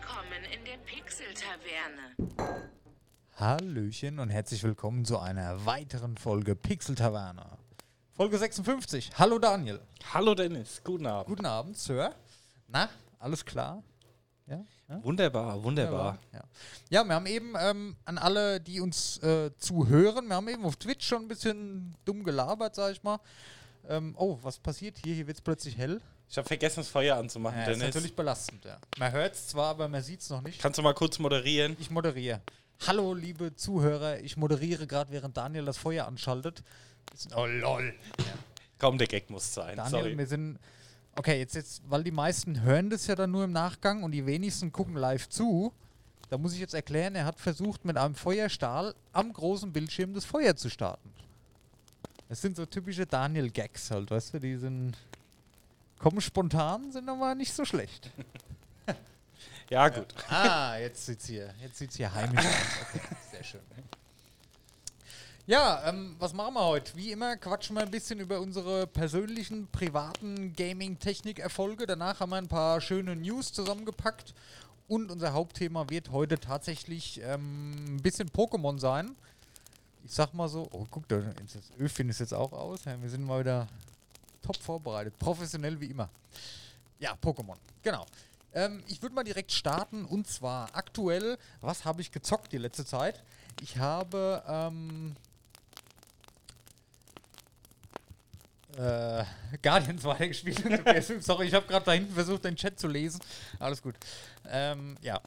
Willkommen in der Pixel-Taverne. Hallöchen und herzlich willkommen zu einer weiteren Folge Pixel Taverne. Folge 56. Hallo Daniel. Hallo Dennis, guten Abend. Guten Abend, Sir. Na, alles klar? Ja? ja? Wunderbar, wunderbar. Ja. ja, wir haben eben ähm, an alle, die uns äh, zuhören, wir haben eben auf Twitch schon ein bisschen dumm gelabert, sag ich mal. Ähm, oh, was passiert hier? Hier wird es plötzlich hell. Ich habe vergessen, das Feuer anzumachen, Ja, Dennis. ist natürlich belastend, ja. Man hört es zwar, aber man sieht es noch nicht. Kannst du mal kurz moderieren? Ich moderiere. Hallo, liebe Zuhörer, ich moderiere gerade, während Daniel das Feuer anschaltet. Oh, lol. Kaum der Gag muss sein, Daniel, sorry. wir sind. Okay, jetzt, jetzt, weil die meisten hören das ja dann nur im Nachgang und die wenigsten gucken live zu. Da muss ich jetzt erklären, er hat versucht, mit einem Feuerstahl am großen Bildschirm das Feuer zu starten. Das sind so typische Daniel-Gags halt, weißt du, die sind. Kommen spontan, sind aber nicht so schlecht. Ja, gut. Ah, jetzt sieht's hier. Jetzt sieht's hier heimisch aus. Okay, sehr schön. Ja, ähm, was machen wir heute? Wie immer quatschen wir ein bisschen über unsere persönlichen, privaten Gaming-Technik-Erfolge. Danach haben wir ein paar schöne News zusammengepackt. Und unser Hauptthema wird heute tatsächlich ähm, ein bisschen Pokémon sein. Ich sag mal so, oh guck, das Öfchen ist jetzt auch aus. Wir sind mal wieder top vorbereitet. Professionell wie immer. Ja, Pokémon. Genau. Ähm, ich würde mal direkt starten und zwar aktuell, was habe ich gezockt die letzte Zeit? Ich habe ähm, äh, Guardians weitergespielt. Sorry, ich habe gerade da hinten versucht, den Chat zu lesen. Alles gut. Ähm, ja.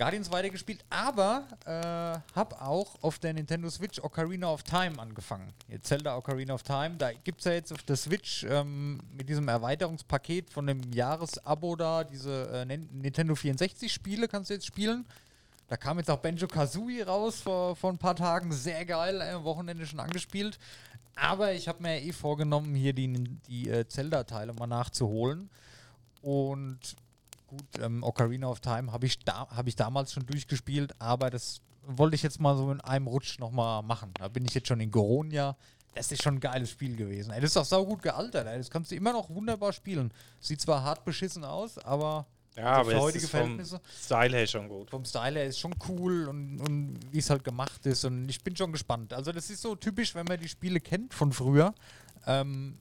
Guardians weitergespielt, aber äh, habe auch auf der Nintendo Switch Ocarina of Time angefangen. Jetzt Zelda Ocarina of Time, da gibt es ja jetzt auf der Switch ähm, mit diesem Erweiterungspaket von dem Jahresabo da, diese äh, Nin- Nintendo 64 Spiele kannst du jetzt spielen. Da kam jetzt auch Benjo Kazooie raus vor, vor ein paar Tagen, sehr geil, äh, am Wochenende schon angespielt. Aber ich habe mir ja eh vorgenommen, hier die, die äh, Zelda-Teile mal nachzuholen. Und gut, ähm, Ocarina of Time habe ich, da, hab ich damals schon durchgespielt, aber das wollte ich jetzt mal so in einem Rutsch nochmal machen. Da bin ich jetzt schon in Goronia. Das ist schon ein geiles Spiel gewesen. Ey, das ist auch saugut gealtert. Ey. Das kannst du immer noch wunderbar spielen. Sieht zwar hart beschissen aus, aber Ja, so aber für heutige Verhältnisse Style her schon gut. vom Style her ist schon cool und, und wie es halt gemacht ist. Und ich bin schon gespannt. Also, das ist so typisch, wenn man die Spiele kennt von früher. Ähm,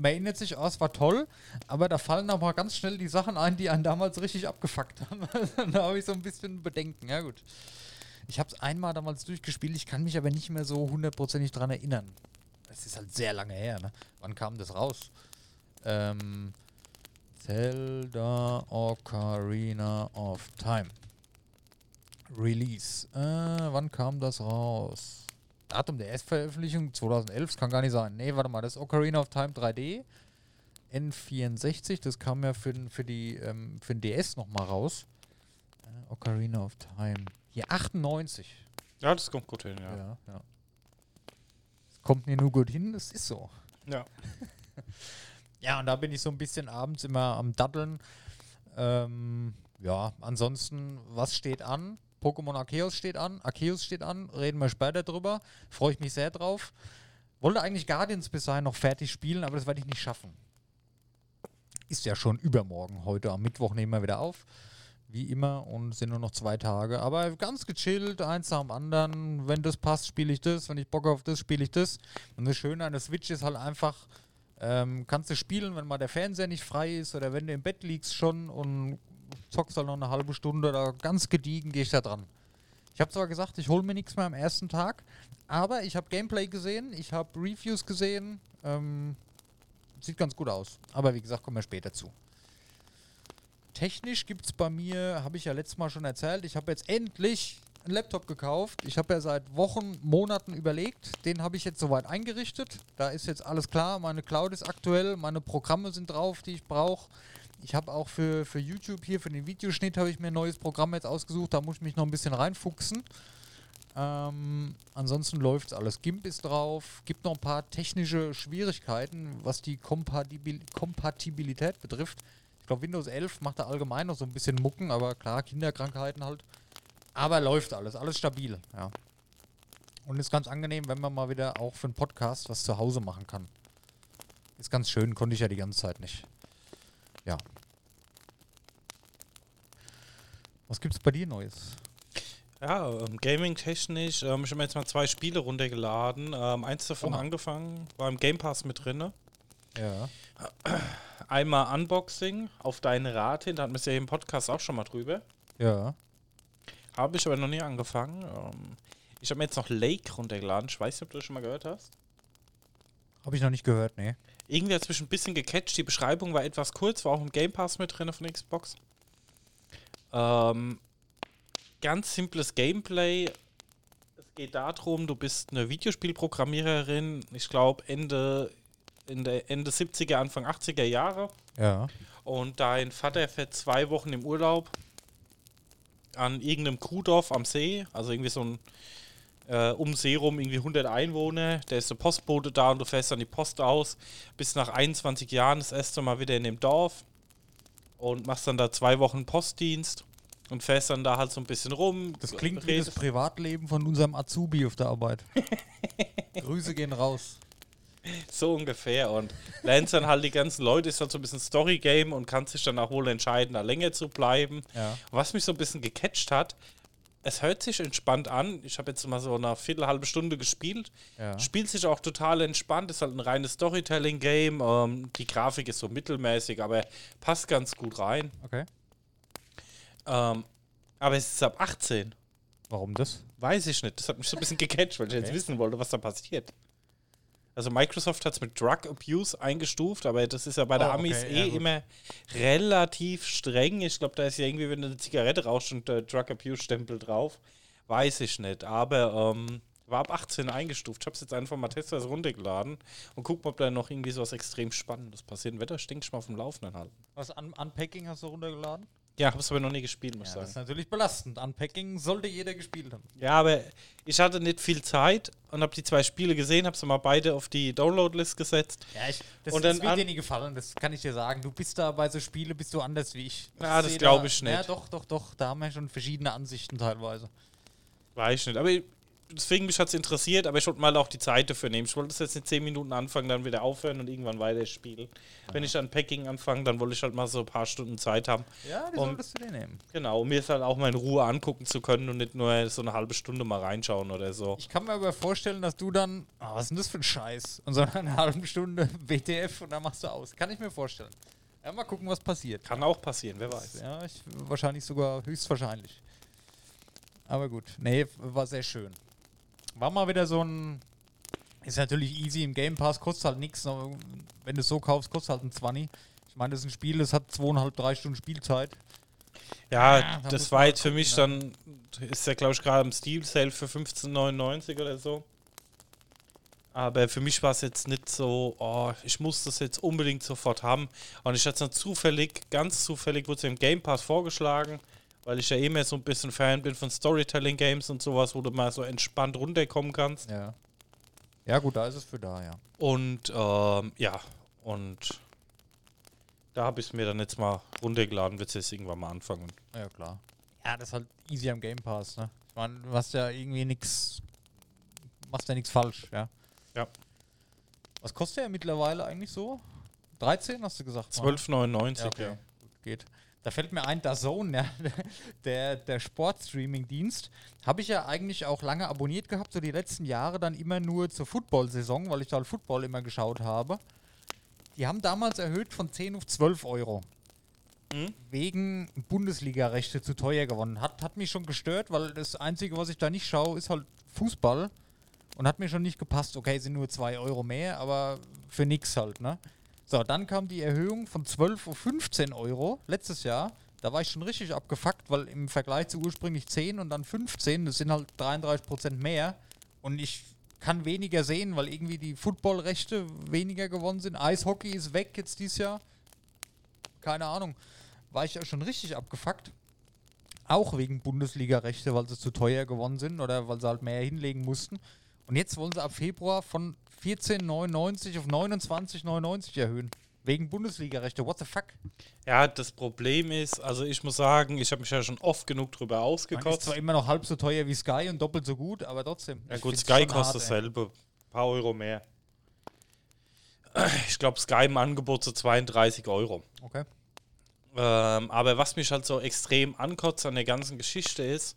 man erinnert sich, oh, es war toll, aber da fallen aber ganz schnell die Sachen ein, die einen damals richtig abgefuckt haben. da habe ich so ein bisschen Bedenken. Ja, gut. Ich habe es einmal damals durchgespielt, ich kann mich aber nicht mehr so hundertprozentig dran erinnern. Das ist halt sehr lange her, ne? Wann kam das raus? Ähm, Zelda Ocarina of Time. Release. Äh, wann kam das raus? Datum der Erstveröffentlichung 2011, das kann gar nicht sein. Nee, warte mal, das ist Ocarina of Time 3D. N64, das kam ja für, den- für, die, ähm, für den DS nochmal raus. Äh, Ocarina of Time. Hier 98. Ja, das kommt gut hin, ja. Ja, ja. Es kommt mir nur gut hin, es ist so. Ja. Ja, und da bin ich so ein bisschen abends immer am Daddeln. Ähm, ja, ansonsten, was steht an? Pokémon Arceus steht an, Arceus steht an, reden wir später drüber. Freue ich mich sehr drauf. Wollte eigentlich Guardians bis dahin noch fertig spielen, aber das werde ich nicht schaffen. Ist ja schon übermorgen. Heute am Mittwoch nehmen wir wieder auf. Wie immer und sind nur noch zwei Tage. Aber ganz gechillt, eins dem anderen. Wenn das passt, spiele ich das. Wenn ich Bock auf das, spiele ich das. Und das Schöne an der Switch ist halt einfach, ähm, kannst du spielen, wenn mal der Fernseher nicht frei ist oder wenn du im Bett liegst schon und zockst halt noch eine halbe Stunde oder ganz gediegen gehe ich da dran. Ich habe zwar gesagt, ich hole mir nichts mehr am ersten Tag, aber ich habe Gameplay gesehen, ich habe Reviews gesehen. Ähm, sieht ganz gut aus. Aber wie gesagt, kommen wir später zu. Technisch gibt es bei mir, habe ich ja letztes Mal schon erzählt, ich habe jetzt endlich einen Laptop gekauft. Ich habe ja seit Wochen, Monaten überlegt. Den habe ich jetzt soweit eingerichtet. Da ist jetzt alles klar. Meine Cloud ist aktuell, meine Programme sind drauf, die ich brauche. Ich habe auch für, für YouTube hier, für den Videoschnitt, habe ich mir ein neues Programm jetzt ausgesucht. Da muss ich mich noch ein bisschen reinfuchsen. Ähm, ansonsten läuft alles. GIMP ist drauf. Gibt noch ein paar technische Schwierigkeiten, was die Kompatibil Kompatibilität betrifft. Ich glaube, Windows 11 macht da allgemein noch so ein bisschen Mucken, aber klar, Kinderkrankheiten halt. Aber läuft alles, alles stabil, ja. Und ist ganz angenehm, wenn man mal wieder auch für einen Podcast was zu Hause machen kann. Ist ganz schön, konnte ich ja die ganze Zeit nicht. Ja. Was gibt's bei dir Neues? Ja, ähm, gaming-technisch. Ähm, ich habe mir jetzt mal zwei Spiele runtergeladen. Ähm, eins davon Oh. angefangen, war im Game Pass mit drin. Ja. Einmal Unboxing auf deine Rate hin, da hatten wir es ja im Podcast auch schon mal drüber. Ja. Habe ich aber noch nie angefangen. Ähm, ich habe mir jetzt noch Lake runtergeladen. Ich weiß nicht, ob du das schon mal gehört hast. Habe ich noch nicht gehört, nee. Irgendwie hat es mich ein bisschen gecatcht. Die Beschreibung war etwas kurz, war auch im Game Pass mit drin von Xbox. Ähm, ganz simples Gameplay. Es geht darum, du bist eine Videospielprogrammiererin, ich glaube Ende, in der Ende 70er, Anfang 80er Jahre. Ja. Und dein Vater fährt zwei Wochen im Urlaub an irgendeinem Kuhdorf am See, also irgendwie so ein äh, um See rum irgendwie 100 Einwohner, der ist der Postbote da und du fährst dann die Post aus, bist nach 21 Jahren das erste Mal wieder in dem Dorf und machst dann da zwei Wochen Postdienst und fährst dann da halt so ein bisschen rum. Das klingt wie das Privatleben von unserem Azubi auf der Arbeit. Grüße gehen raus. So ungefähr. Und lernst dann halt die ganzen Leute, ist halt so ein bisschen Story-Game und kannst dich dann auch wohl entscheiden, da länger zu bleiben. Ja. Was mich so ein bisschen gecatcht hat, es hört sich entspannt an. Ich habe jetzt mal so eine Viertelhalbe Stunde gespielt. Ja. Spielt sich auch total entspannt. Ist halt ein reines Storytelling-Game. Ähm, die Grafik ist so mittelmäßig, aber passt ganz gut rein. Okay. Ähm, aber es ist ab 18. Warum das? Weiß ich nicht. Das hat mich so ein bisschen gecatcht, weil ich jetzt Okay. wissen wollte, was da passiert. Also Microsoft hat es mit Drug Abuse eingestuft, aber das ist ja bei der Oh, Amis okay, eh ja, immer relativ streng. Ich glaube, da ist ja irgendwie, wenn du eine Zigarette rauchst und der Drug Abuse Stempel drauf. Weiß ich nicht. Aber ähm, war ab 18 eingestuft. Ich habe es jetzt einfach mal testweise runtergeladen und guck mal, ob da noch irgendwie so was extrem Spannendes passiert. Wetter stinkt schon mal auf dem Laufenden halten. Was Un Unpacking hast du runtergeladen? Ja, habe es aber noch nie gespielt, muss Ja, ich das ist sagen. natürlich belastend. Unpacking sollte jeder gespielt haben. Ja, aber ich hatte nicht viel Zeit und habe die zwei Spiele gesehen, habe sie mal beide auf die Download-List gesetzt. Ja, ich, das, Und das dann wird dir nie gefallen, das kann ich dir sagen. Du bist da bei so Spiele, bist du anders wie ich. Ja, das seh glaub da- ich nicht. Ja, doch, doch, doch. Da haben wir schon verschiedene Ansichten teilweise. Weiß ich nicht. Aber ich- deswegen mich hat es interessiert, aber ich wollte mal auch die Zeit dafür nehmen. Ich wollte das jetzt in 10 Minuten anfangen, dann wieder aufhören und irgendwann weiter spielen. Wenn ich dann Packing anfange, dann wollte ich halt mal so ein paar Stunden Zeit haben. Ja, die Und- solltest du dir nehmen. Genau, um mir es halt auch mal in Ruhe angucken zu können und nicht nur so eine halbe Stunde mal reinschauen oder so. Ich kann mir aber vorstellen, dass du dann, ah, was ist denn das für ein Scheiß? Und so nach einer halben Stunde WTF und dann machst du aus. Kann ich mir vorstellen. Ja, mal gucken, was passiert. Kann auch passieren, wer weiß. Ja, ich, wahrscheinlich sogar höchstwahrscheinlich. Aber gut, nee, war sehr schön. War mal wieder so ein. Ist natürlich easy im Game Pass, kostet halt nichts. Wenn du es so kaufst, kostet halt ein 20. Ich meine, das ist ein Spiel, das hat zweieinhalb, drei Stunden Spielzeit. Ja, muss das war mal jetzt für mich ne? dann, ist ja glaube ich gerade im Steel Sale für 15,99 oder so. Aber für mich war es jetzt nicht so, oh, ich muss das jetzt unbedingt sofort haben. Und ich hatte es dann zufällig, ganz zufällig, wurde es im Game Pass vorgeschlagen, weil ich ja eh mehr so ein bisschen Fan bin von Storytelling-Games und sowas, wo du mal so entspannt runterkommen kannst. Ja. Ja, gut, da ist es für da, ja. Und ähm, ja, und da habe ich es mir dann jetzt mal runtergeladen, wird es jetzt irgendwann mal anfangen. Ja, klar. Ja, das ist halt easy am Game Pass, ne? Ich meine, du hast ja irgendwie nichts. Machst ja nichts falsch, ja. Ja. Was kostet der mittlerweile eigentlich so? 13 hast du gesagt? ne? 12,99, Ja, okay. ja. Gut, geht. Da fällt mir ein, DAZN, ja, der, der Sportstreaming-Dienst, habe ich ja eigentlich auch lange abonniert gehabt, so die letzten Jahre dann immer nur zur Football-Saison, weil ich da halt Football immer geschaut habe. Die haben damals erhöht von 10 auf 12 Euro. Mhm. Wegen Bundesliga-Rechte zu teuer gewonnen. Hat, hat mich schon gestört, weil das Einzige, was ich da nicht schaue, ist halt Fußball. Und hat mir schon nicht gepasst. Okay, sind nur 2 Euro mehr, aber für nix halt, ne? So, dann kam die Erhöhung von 12 auf 15 Euro letztes Jahr. Da war ich schon richtig abgefuckt, weil im Vergleich zu ursprünglich 10 und dann 15, das sind halt 33 Prozent mehr. Und ich kann weniger sehen, weil irgendwie die Footballrechte weniger gewonnen sind. Eishockey ist weg jetzt dieses Jahr. Keine Ahnung. War ich ja schon richtig abgefuckt. Auch wegen Bundesliga-Rechte, weil sie zu teuer gewonnen sind oder weil sie halt mehr hinlegen mussten. Und jetzt wollen sie ab Februar von 14,99 auf 29,99 erhöhen. Wegen Bundesliga-Rechte. What the fuck? Ja, das Problem ist, also ich muss sagen, ich habe mich ja schon oft genug drüber Man ist ausgekotzt. zwar immer noch halb so teuer wie Sky und doppelt so gut, aber trotzdem. Ja gut, Sky kostet dasselbe. Ein paar Euro mehr. Ich glaube, Sky im Angebot zu 32 Euro. Okay. Ähm, aber was mich halt so extrem ankotzt an der ganzen Geschichte ist,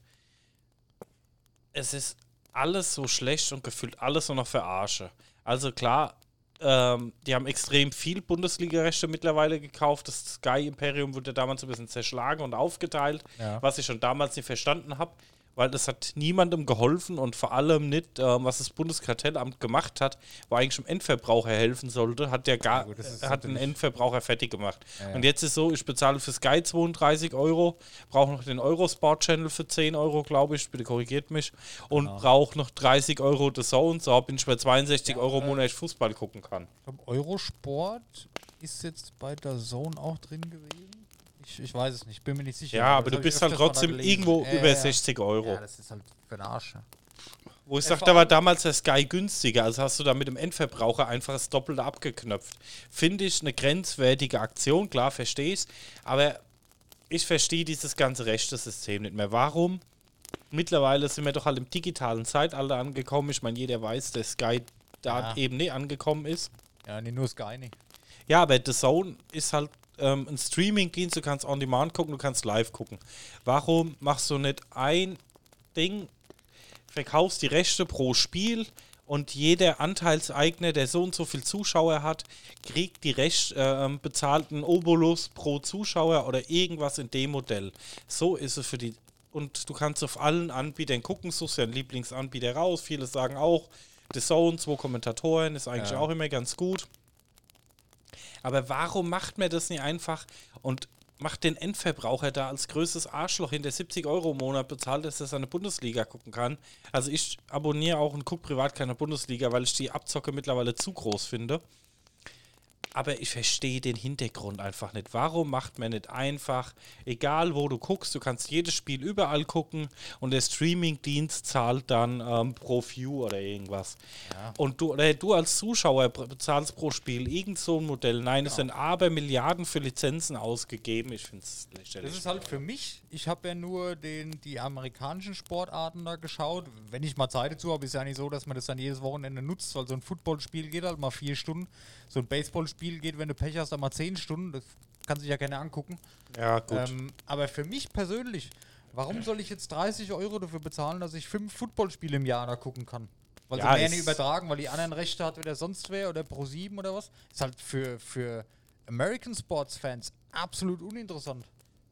es ist alles so schlecht und gefühlt alles nur noch verarsche. Also klar, ähm, die haben extrem viel Bundesliga-Rechte mittlerweile gekauft. Das Sky Imperium wurde damals ein bisschen zerschlagen und aufgeteilt, Ja. was ich schon damals nicht verstanden habe, weil das hat niemandem geholfen und vor allem nicht, ähm, was das Bundeskartellamt gemacht hat, wo eigentlich dem Endverbraucher helfen sollte, hat der gar, gut, das ist hat den Endverbraucher fertig gemacht. Ja, ja. Und jetzt ist so, ich bezahle für Sky 32 Euro, brauche noch den Eurosport-Channel für 10 Euro, glaube ich, bitte korrigiert mich, und Genau. brauche noch 30 Euro The Zone, so bin ich bei 62 Ja, Euro äh, im Monat Fußball gucken kann. Ich glaube, Eurosport ist jetzt bei der Zone auch drin gewesen. Ich, ich weiß es nicht, bin mir nicht sicher. Ja, aber das du bist halt trotzdem irgendwo Ja, über ja. 60 Euro. Ja, das ist halt für den Arsch. Wo ich Ja, sag, vor da war damals der Sky günstiger, also hast du da mit dem Endverbraucher einfach das Doppelte abgeknöpft. Finde ich eine grenzwertige Aktion, klar, verstehe ich aber ich verstehe dieses ganze Rechtesystem nicht mehr. Warum? Mittlerweile sind wir doch halt im digitalen Zeitalter angekommen. Ich meine, jeder weiß, dass Sky da Ja. eben nicht angekommen ist. Ja, nee, nur Sky nicht. Ja, aber The Zone ist halt ähm, ein Streaming-Dienst, du kannst on demand gucken, du kannst live gucken. Warum machst du nicht ein Ding, verkaufst die Rechte pro Spiel und jeder Anteilseigner, der so und so viel Zuschauer hat, kriegt die Recht, ähm, bezahlten Obolus pro Zuschauer oder irgendwas in dem Modell. So ist es für die. Und du kannst auf allen Anbietern gucken, suchst deinen Lieblingsanbieter raus. Viele sagen auch, The Zone, zwei Kommentatoren, ist eigentlich Ja. auch immer ganz gut. Aber warum macht man das nicht einfach und macht den Endverbraucher da als größtes Arschloch hin, der 70 Euro im Monat bezahlt, dass er seine Bundesliga gucken kann? Also ich abonniere auch und gucke privat keine Bundesliga, weil ich die Abzocke mittlerweile zu groß finde. Aber ich verstehe den Hintergrund einfach nicht. Warum macht man nicht einfach, egal wo du guckst, du kannst jedes Spiel überall gucken und der Streamingdienst zahlt dann ähm, pro View oder irgendwas. Ja. Und du, oder du als Zuschauer bezahlst pro Spiel irgend so ein Modell. Nein, es sind aber Milliarden für Lizenzen ausgegeben. Ich finde es lächerlich. Das ist halt für mich, ich habe ja nur den, die amerikanischen Sportarten da geschaut. Wenn ich mal Zeit dazu habe, ist ja nicht so, dass man das dann jedes Wochenende nutzt, weil so ein Footballspiel geht halt mal vier Stunden. So ein Baseballspiel geht, wenn du Pech hast, dann mal zehn Stunden. Das kann sich ja keiner angucken. ja, gut. Ähm, aber für mich persönlich, warum soll ich jetzt 30 Euro dafür bezahlen, dass ich fünf Footballspiele im Jahr da gucken kann? Weil Ja, sie mehr nicht übertragen, weil die anderen Rechte hat, wieder sonst wer oder Pro7 oder was. Ist halt für, für American Sports Fans absolut uninteressant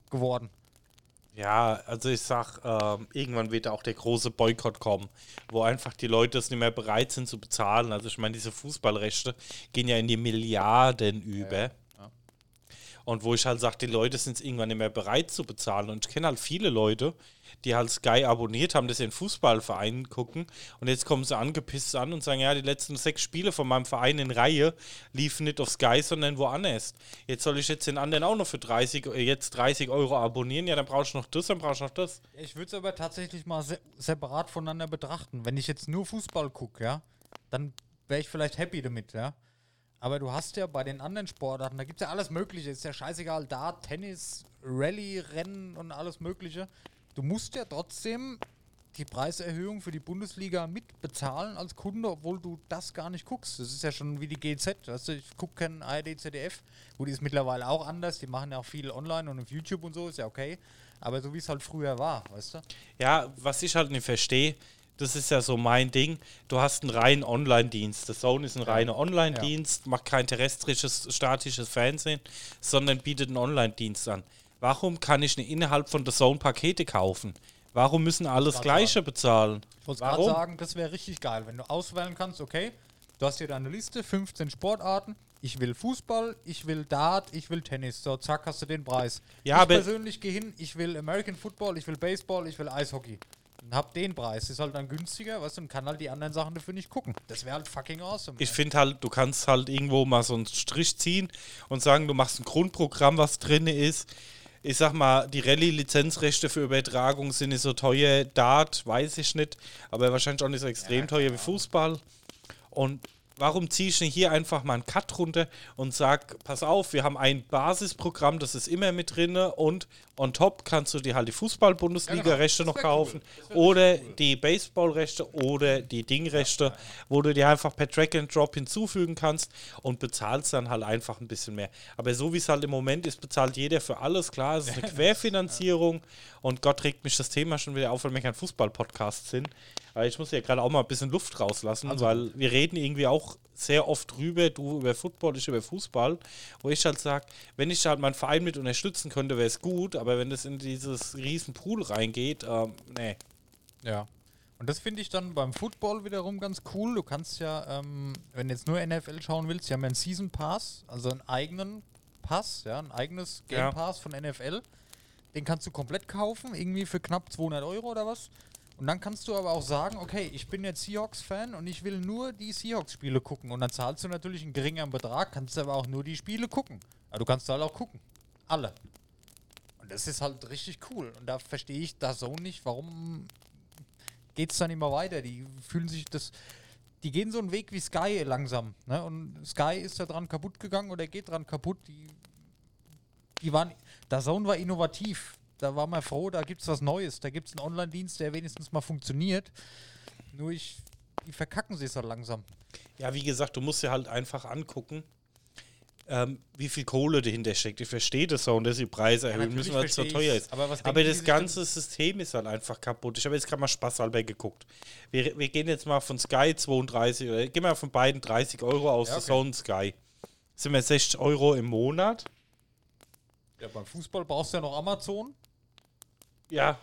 geworden. Ja, also ich sag, ähm, irgendwann wird auch der große Boykott kommen, wo einfach die Leute es nicht mehr bereit sind zu bezahlen. Also ich meine, diese Fußballrechte gehen ja in die Milliarden über. Und wo ich halt sage, die Leute sind es irgendwann nicht mehr bereit zu bezahlen. Und ich kenne halt viele Leute, die halt Sky abonniert haben, dass sie in Fußballvereinen gucken. Und jetzt kommen sie angepisst an und sagen, ja, die letzten sechs Spiele von meinem Verein in Reihe liefen nicht auf Sky, sondern woanders. Jetzt soll ich jetzt den anderen auch noch für 30, äh, jetzt 30 Euro abonnieren. Ja, dann brauche ich noch das, dann brauche ich noch das. Ich würde es aber tatsächlich mal se separat voneinander betrachten. Wenn ich jetzt nur Fußball gucke, ja, dann wäre ich vielleicht happy damit, ja. Aber du hast ja bei den anderen Sportarten, da gibt es ja alles Mögliche. Ist ja scheißegal, da Tennis, Rallye, Rennen und alles Mögliche. Du musst ja trotzdem die Preiserhöhung für die Bundesliga mitbezahlen als Kunde, obwohl du das gar nicht guckst. Das ist ja schon wie die GZ. Weißt du, ich gucke keinen ARD, ZDF. Gut, die ist mittlerweile auch anders. Die machen ja auch viel online und auf YouTube und so, ist ja okay. Aber so wie es halt früher war, weißt du? Ja, was ich halt nicht verstehe, das ist ja so mein Ding. Du hast einen reinen Online-Dienst. The Zone ist ein reiner Online-Dienst, macht kein terrestrisches, statisches Fernsehen, sondern bietet einen Online-Dienst an. Warum kann ich nicht innerhalb von The Zone Pakete kaufen? Warum müssen alle das grad Gleiche bezahlen? Ich wollte gerade sagen, das wäre richtig geil, wenn du auswählen kannst, okay, du hast hier deine Liste, 15 Sportarten, ich will Fußball, ich will Dart, ich will Tennis, so zack, hast du den Preis. Ja, ich persönlich gehe hin, ich will American Football, ich will Baseball, ich will Eishockey. Und hab den Preis, ist halt dann günstiger, weißt du, und kann halt die anderen Sachen dafür nicht gucken. Das wäre halt fucking awesome. Ich finde halt, du kannst halt irgendwo mal so einen Strich ziehen und sagen, du machst ein Grundprogramm, was drin ist. Ich sag mal, die Rallye-Lizenzrechte für Übertragung sind nicht so teuer. Dart, weiß ich nicht, aber wahrscheinlich auch nicht so extrem teuer wie Fußball. Und warum ziehe ich nicht hier einfach mal einen Cut runter und sag, pass auf, wir haben ein Basisprogramm, das ist immer mit drin und on top kannst du dir halt die Fußball-Bundesliga-Rechte genau. noch wär cool. kaufen oder die Baseball-Rechte oder die Ding-Rechte, wo du dir einfach per Track and Drop hinzufügen kannst und bezahlst dann halt einfach ein bisschen mehr. Aber so wie es halt im Moment ist, bezahlt jeder für alles. Klar, es ist eine Querfinanzierung und Gott regt mich das Thema schon wieder auf, weil wir kein Fußball-Podcast sind. Aber ich muss ja gerade auch mal ein bisschen Luft rauslassen, Also weil wir reden irgendwie auch sehr oft drüber, du über Football, ich über Fußball, wo ich halt sage, wenn ich halt meinen Verein mit unterstützen könnte, wäre es gut, aber wenn es in dieses riesen Pool reingeht, ähm, nee. Ja. Und das finde ich dann beim Football wiederum ganz cool. Du kannst ja, ähm, wenn du jetzt nur NFL schauen willst, die haben ja einen Season Pass, also einen eigenen Pass, ja, ein eigenes Game Ja. Pass von NFL. Den kannst du komplett kaufen, irgendwie für knapp 200 Euro oder was. Und dann kannst du aber auch sagen, okay, ich bin jetzt Seahawks-Fan und ich will nur die Seahawks-Spiele gucken. Und dann zahlst du natürlich einen geringeren Betrag, kannst aber auch nur die Spiele gucken. Aber du kannst halt auch gucken. Alle. Und das ist halt richtig cool. Und da verstehe ich da so nicht, warum geht es dann immer weiter. Die fühlen sich das. Die gehen so einen Weg wie Sky langsam. Ne? Und Sky ist da dran kaputt gegangen oder geht dran kaputt. Die, die waren. Der Zone war innovativ. Da war man froh, da gibt es was Neues. Da gibt es einen Online-Dienst, der wenigstens mal funktioniert. Nur ich. Die verkacken sich so langsam. Ja, wie gesagt, du musst dir halt einfach angucken, ähm, wie viel Kohle dahinter steckt. Ich verstehe das so und dass die Preise erhöhen natürlich müssen, weil es so teuer ist. Aber Aber das ganze System ist halt einfach kaputt. Ich habe jetzt gerade mal spaßhalber geguckt. Wir, wir gehen jetzt mal von Sky 32 oder gehen wir von beiden 30 Euro aus, Ja, okay. Zone Sky. Sind wir 60 Euro im Monat? Ja, beim Fußball brauchst du ja noch Amazon. Ja.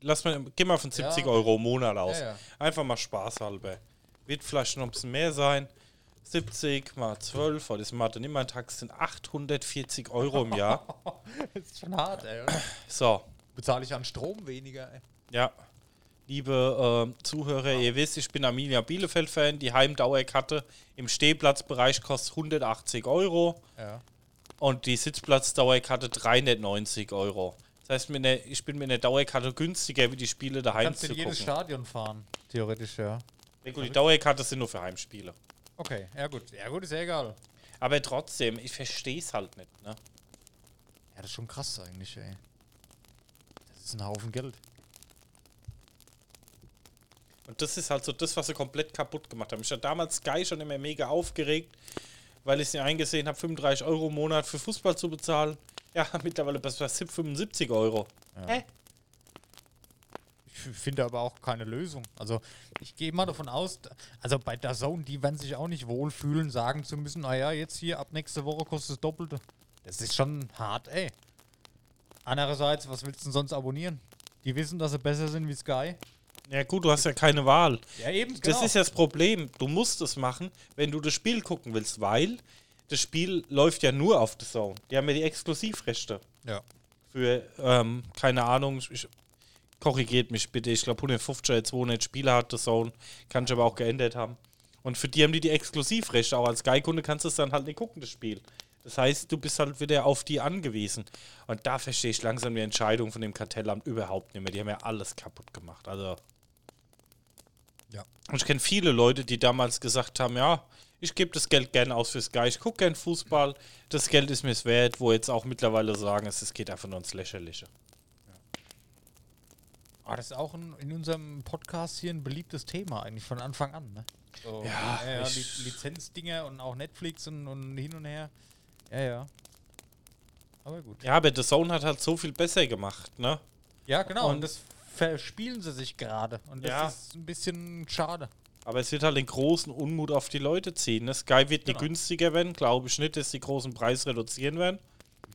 Lass mal, geh mal von 70 Ja. Euro im Monat aus. Ja, ja. Einfach mal spaßhalber. Wird vielleicht noch ein bisschen mehr sein. 70 mal 12, weil das Mathe nicht mein Tag sind 840 Euro im Jahr. das ist schon hart, ey. oder? So, Bezahle ich an Strom weniger, ey. ja. Liebe äh, Zuhörer, ihr wisst, ich bin Arminia Bielefeld-Fan. Die Heimdauerkarte im Stehplatzbereich kostet 180 Euro Ja. und die Sitzplatzdauerkarte 390 Euro. Das heißt, ich bin mit einer Dauerkarte günstiger, wie die Spiele daheim Kannst du zu in jedes. Stadion fahren, theoretisch, ja. Ja, gut, die Dauerkarte sind nur für Heimspiele. Okay, ja gut. Ja gut, ist ja egal. Aber trotzdem, ich verstehe es halt nicht. Ne? Ja, das ist schon krass eigentlich, ey. Das ist ein Haufen Geld. Und das ist halt so das, was sie komplett kaputt gemacht haben. Ich hatte damals Sky schon immer mega aufgeregt, weil ich sie eingesehen habe, 35 Euro im Monat für Fußball zu bezahlen. Ja, mittlerweile bei 75 Euro. Hä? Ich finde aber auch keine Lösung. Also ich gehe mal davon aus, also bei der Zone, die werden sich auch nicht wohlfühlen, sagen zu müssen, naja, jetzt hier ab nächste Woche kostet das Doppelte. Das ist schon hart, ey. Andererseits, was willst du denn sonst abonnieren? Die wissen, dass sie besser sind wie Sky. Ja gut, du hast ja keine Wahl. Ja, eben, Das ist ja das Problem. Du musst es machen, wenn du das Spiel gucken willst, weil das Spiel läuft ja nur auf The Zone. Die haben ja die Exklusivrechte. Ja. für, ähm, keine Ahnung, ich, korrigiert mich bitte, ich glaube 150 oder 200 Spiele hat The Zone, kann ich aber auch geändert haben. Und für die haben die die Exklusivrechte, auch als Sky-Kunde kannst du es dann halt nicht gucken, das Spiel. Das heißt, du bist halt wieder auf die angewiesen. Und da verstehe ich langsam die Entscheidung von dem Kartellamt überhaupt nicht mehr. Die haben ja alles kaputt gemacht. Also. Ja. Und ich kenne viele Leute, die damals gesagt haben, ja, ich gebe das Geld gerne aus für Sky, ich gucke gern Fußball, das Geld ist mir es wert, wo jetzt auch mittlerweile sagen, es es geht einfach nur ins Lächerliche. Ah, das ist auch ein, in unserem Podcast hier ein beliebtes Thema eigentlich von Anfang an, ne? So, Ja, ja, Li Lizenzdinger und auch Netflix und, und hin und her. Ja, ja. Aber gut. Ja, aber The Zone hat halt so viel besser gemacht, ne? Ja, genau. Und, Und- das verspielen sie sich gerade. Und das Ja. ist ein bisschen schade. Aber es wird halt den großen Unmut auf die Leute ziehen. Ne? Sky wird nicht Genau. günstiger werden, glaube ich nicht, dass die großen Preis reduzieren werden.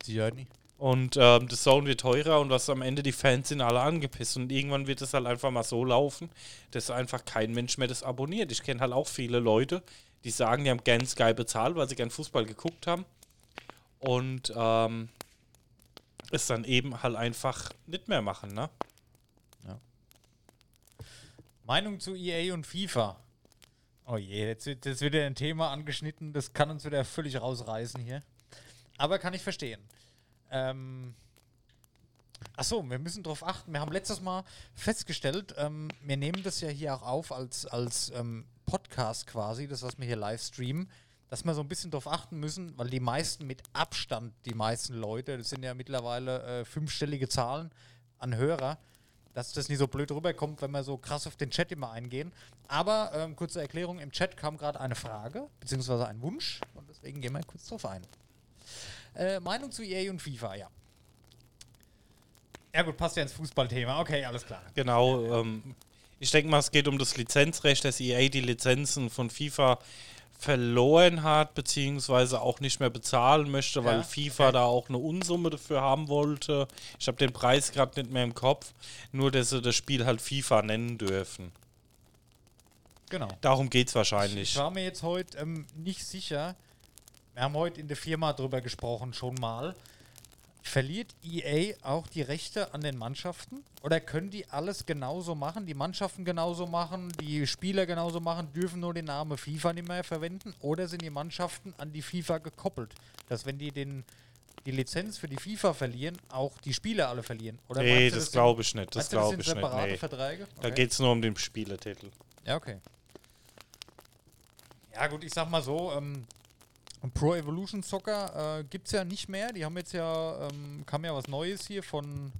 Sicherheit nicht. Und ähm, das Zone wird teurer und was am Ende die Fans sind alle angepisst. Und irgendwann wird es halt einfach mal so laufen, dass einfach kein Mensch mehr das abonniert. Ich kenne halt auch viele Leute, die sagen, die haben gern Sky bezahlt, weil sie gern Fußball geguckt haben. Und ähm, es dann eben halt einfach nicht mehr machen, ne? Meinung zu EA und FIFA. Oh je, jetzt wird, jetzt wird ein Thema angeschnitten, das kann uns wieder völlig rausreißen hier. Aber kann ich verstehen. Ähm, Achso, wir müssen darauf achten. Wir haben letztes Mal festgestellt, ähm, wir nehmen das ja hier auch auf als, als ähm, Podcast quasi, das, was wir hier live streamen, dass wir so ein bisschen darauf achten müssen, weil die meisten mit Abstand, die meisten Leute, das sind ja mittlerweile äh, fünfstellige Zahlen an Hörer, dass das nicht so blöd rüberkommt, wenn wir so krass auf den Chat immer eingehen. Aber ähm, kurze Erklärung, im Chat kam gerade eine Frage, beziehungsweise ein Wunsch und deswegen gehen wir kurz drauf ein. Äh, Meinung zu EA und FIFA, ja. Ja gut, passt ja ins Fußballthema. Okay, alles klar. Genau. Ähm, ich denke mal, es geht um das Lizenzrecht, dass EA die Lizenzen von FIFA verloren hat, beziehungsweise auch nicht mehr bezahlen möchte, weil Ja, FIFA okay. da auch eine Unsumme dafür haben wollte. Ich habe den Preis gerade nicht mehr im Kopf, nur dass sie das Spiel halt FIFA nennen dürfen. Genau. Darum geht es Ich wahrscheinlich. war mir jetzt heute ähm, nicht sicher. Wir haben heute in der Firma drüber gesprochen, schon mal. Verliert EA auch die Rechte an den Mannschaften? Oder können die alles genauso machen? Die Mannschaften genauso machen, die Spieler genauso machen, dürfen nur den Namen FIFA nicht mehr verwenden? Oder sind die Mannschaften an die FIFA gekoppelt? Dass wenn die den, die Lizenz für die FIFA verlieren, auch die Spieler alle verlieren? Oder Nee, das sind- glaube ich nicht. Das das glaube ich nicht. Nee. Verträge? Da Okay. geht es nur um den Spieletitel. Ja, okay. Ja, gut, ich sag mal so, ähm, Pro Evolution Soccer äh, gibt's ja nicht mehr. Die haben jetzt ja, ähm, kam ja was Neues hier von,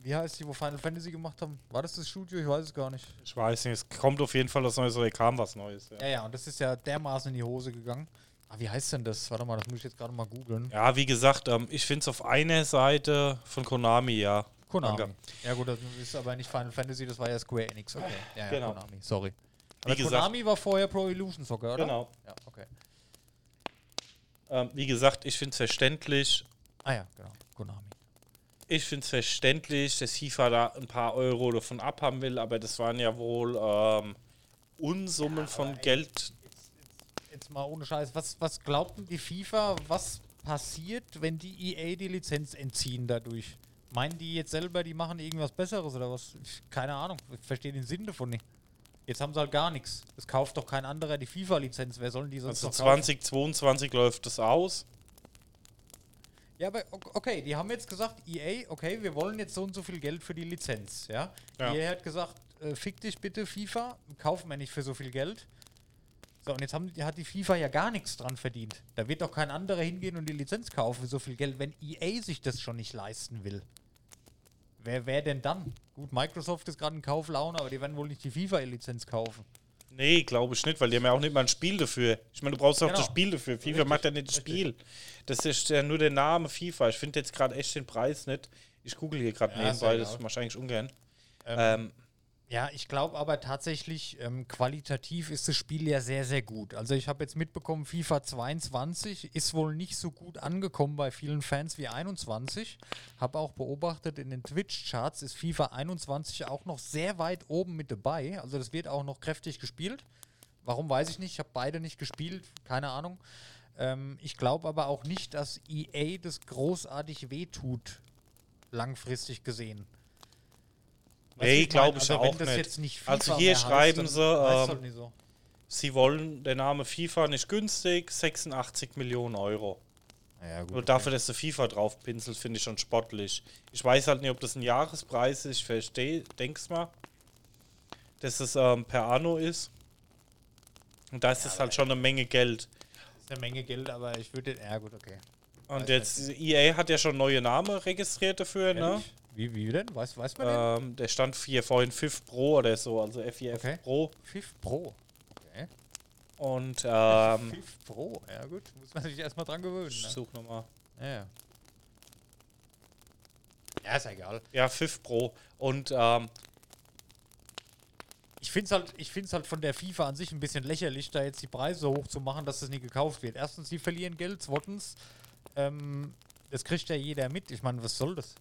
wie heißt die, wo Final Fantasy gemacht haben? War das das Studio? Ich weiß es gar nicht. Ich weiß nicht, es kommt auf jeden Fall was Neues, oder kam was Neues. Ja. Ja, ja, und das ist ja dermaßen in die Hose gegangen. Ah, wie heißt denn das? Warte mal, das muss ich jetzt gerade mal googeln. Ja, wie gesagt, ähm, ich finde es auf einer Seite von Konami, ja. Konami. Danke. Ja gut, das ist aber nicht Final Fantasy, das war ja Square Enix. Okay. Ja, ja, Genau. Konami, sorry. Aber Konami war vorher Pro Evolution Soccer, oder? Genau. Ja, okay. Ähm, wie gesagt, ich finde es verständlich. Ah ja, genau. Konami. Ich finde es verständlich, dass FIFA da ein paar Euro davon abhaben will, aber das waren ja wohl ähm, Unsummen von ey, Geld. jetzt mal ohne Scheiß, was, was glaubt denn die FIFA, was passiert, wenn die EA die Lizenz entziehen dadurch? Meinen die jetzt selber, die machen irgendwas Besseres oder was? Ich- Keine Ahnung, ich verstehe den Sinn davon nicht. Jetzt haben sie halt gar nichts. Es kauft doch kein anderer die FIFA-Lizenz. Wer sollen die sonst Also noch kaufen? 2022 läuft das aus. Ja, aber okay, die haben jetzt gesagt, EA, okay, wir wollen jetzt so und so viel Geld für die Lizenz, ja? Ja. EA hat gesagt, äh, fick dich bitte FIFA, kaufen wir nicht für so viel Geld. So, und jetzt haben, hat die FIFA ja gar nichts dran verdient. Da wird doch kein anderer hingehen und die Lizenz kaufen für so viel Geld, wenn EA sich das schon nicht leisten will. Wer, wer denn dann? Gut, Microsoft ist gerade in Kauflaune, aber die werden wohl nicht die FIFA-Lizenz kaufen. Nee, glaube ich nicht, weil die haben ja auch nicht mal ein Spiel dafür. Ich meine, du brauchst auch Genau. das Spiel dafür. FIFA Richtig, macht ja nicht das. Spiel. Das ist ja nur der Name FIFA. Ich finde jetzt gerade echt den Preis nicht. Ich google hier gerade Ja, nebenbei, das mache ich eigentlich ungern. Ähm, Ähm, Ja, ich glaube aber tatsächlich, ähm, qualitativ ist das Spiel ja sehr, sehr gut. Also ich habe jetzt mitbekommen, FIFA 22 ist wohl nicht so gut angekommen bei vielen Fans wie 21. Habe auch beobachtet, in den Twitch-Charts ist FIFA 21 auch noch sehr weit oben mit dabei. Also das wird auch noch kräftig gespielt. Warum weiß ich nicht, ich habe beide nicht gespielt, keine Ahnung. Ähm, ich glaube aber auch nicht, dass EA das großartig wehtut, langfristig gesehen. Nee, wie ich mein? ich also, auch wenn das nicht. Jetzt nicht FIFA Also hier heißt, schreiben dann sie, heißt ähm, halt nicht so. sie wollen der Name FIFA nicht günstig, 86 Millionen Euro. Ja, gut. Nur dafür, dass du FIFA drauf pinselt, finde ich schon sportlich. Ich weiß halt nicht, ob das ein Jahrespreis ist. Ich verstehe, denk's mal, dass es ähm, per Anno ist. Und da ist es halt schon eine Menge Geld. Das ist eine Menge Geld, aber ich würde. Ja, gut, okay. Und Weiß jetzt, EA hat ja schon neue Namen registriert dafür, ne? Wie, wie denn? Weiß, weiß man denn? Ähm, der stand hier vorhin FIF Pro oder so, also FIF Okay. Pro. FIF Pro. Okay. Und ähm, FIF Pro, ja gut. Muss man sich erstmal dran gewöhnen. ich Ne? such nochmal. Ja, ja. Ist ja egal. Ja, FIF Pro. Und ähm, Ich finde es halt, ich find's halt von der FIFA an sich ein bisschen lächerlich, da jetzt die Preise so hoch zu machen, dass das nie gekauft wird. Erstens, sie verlieren Geld. Zweitens, ähm, das kriegt ja jeder mit. Ich meine, was soll das?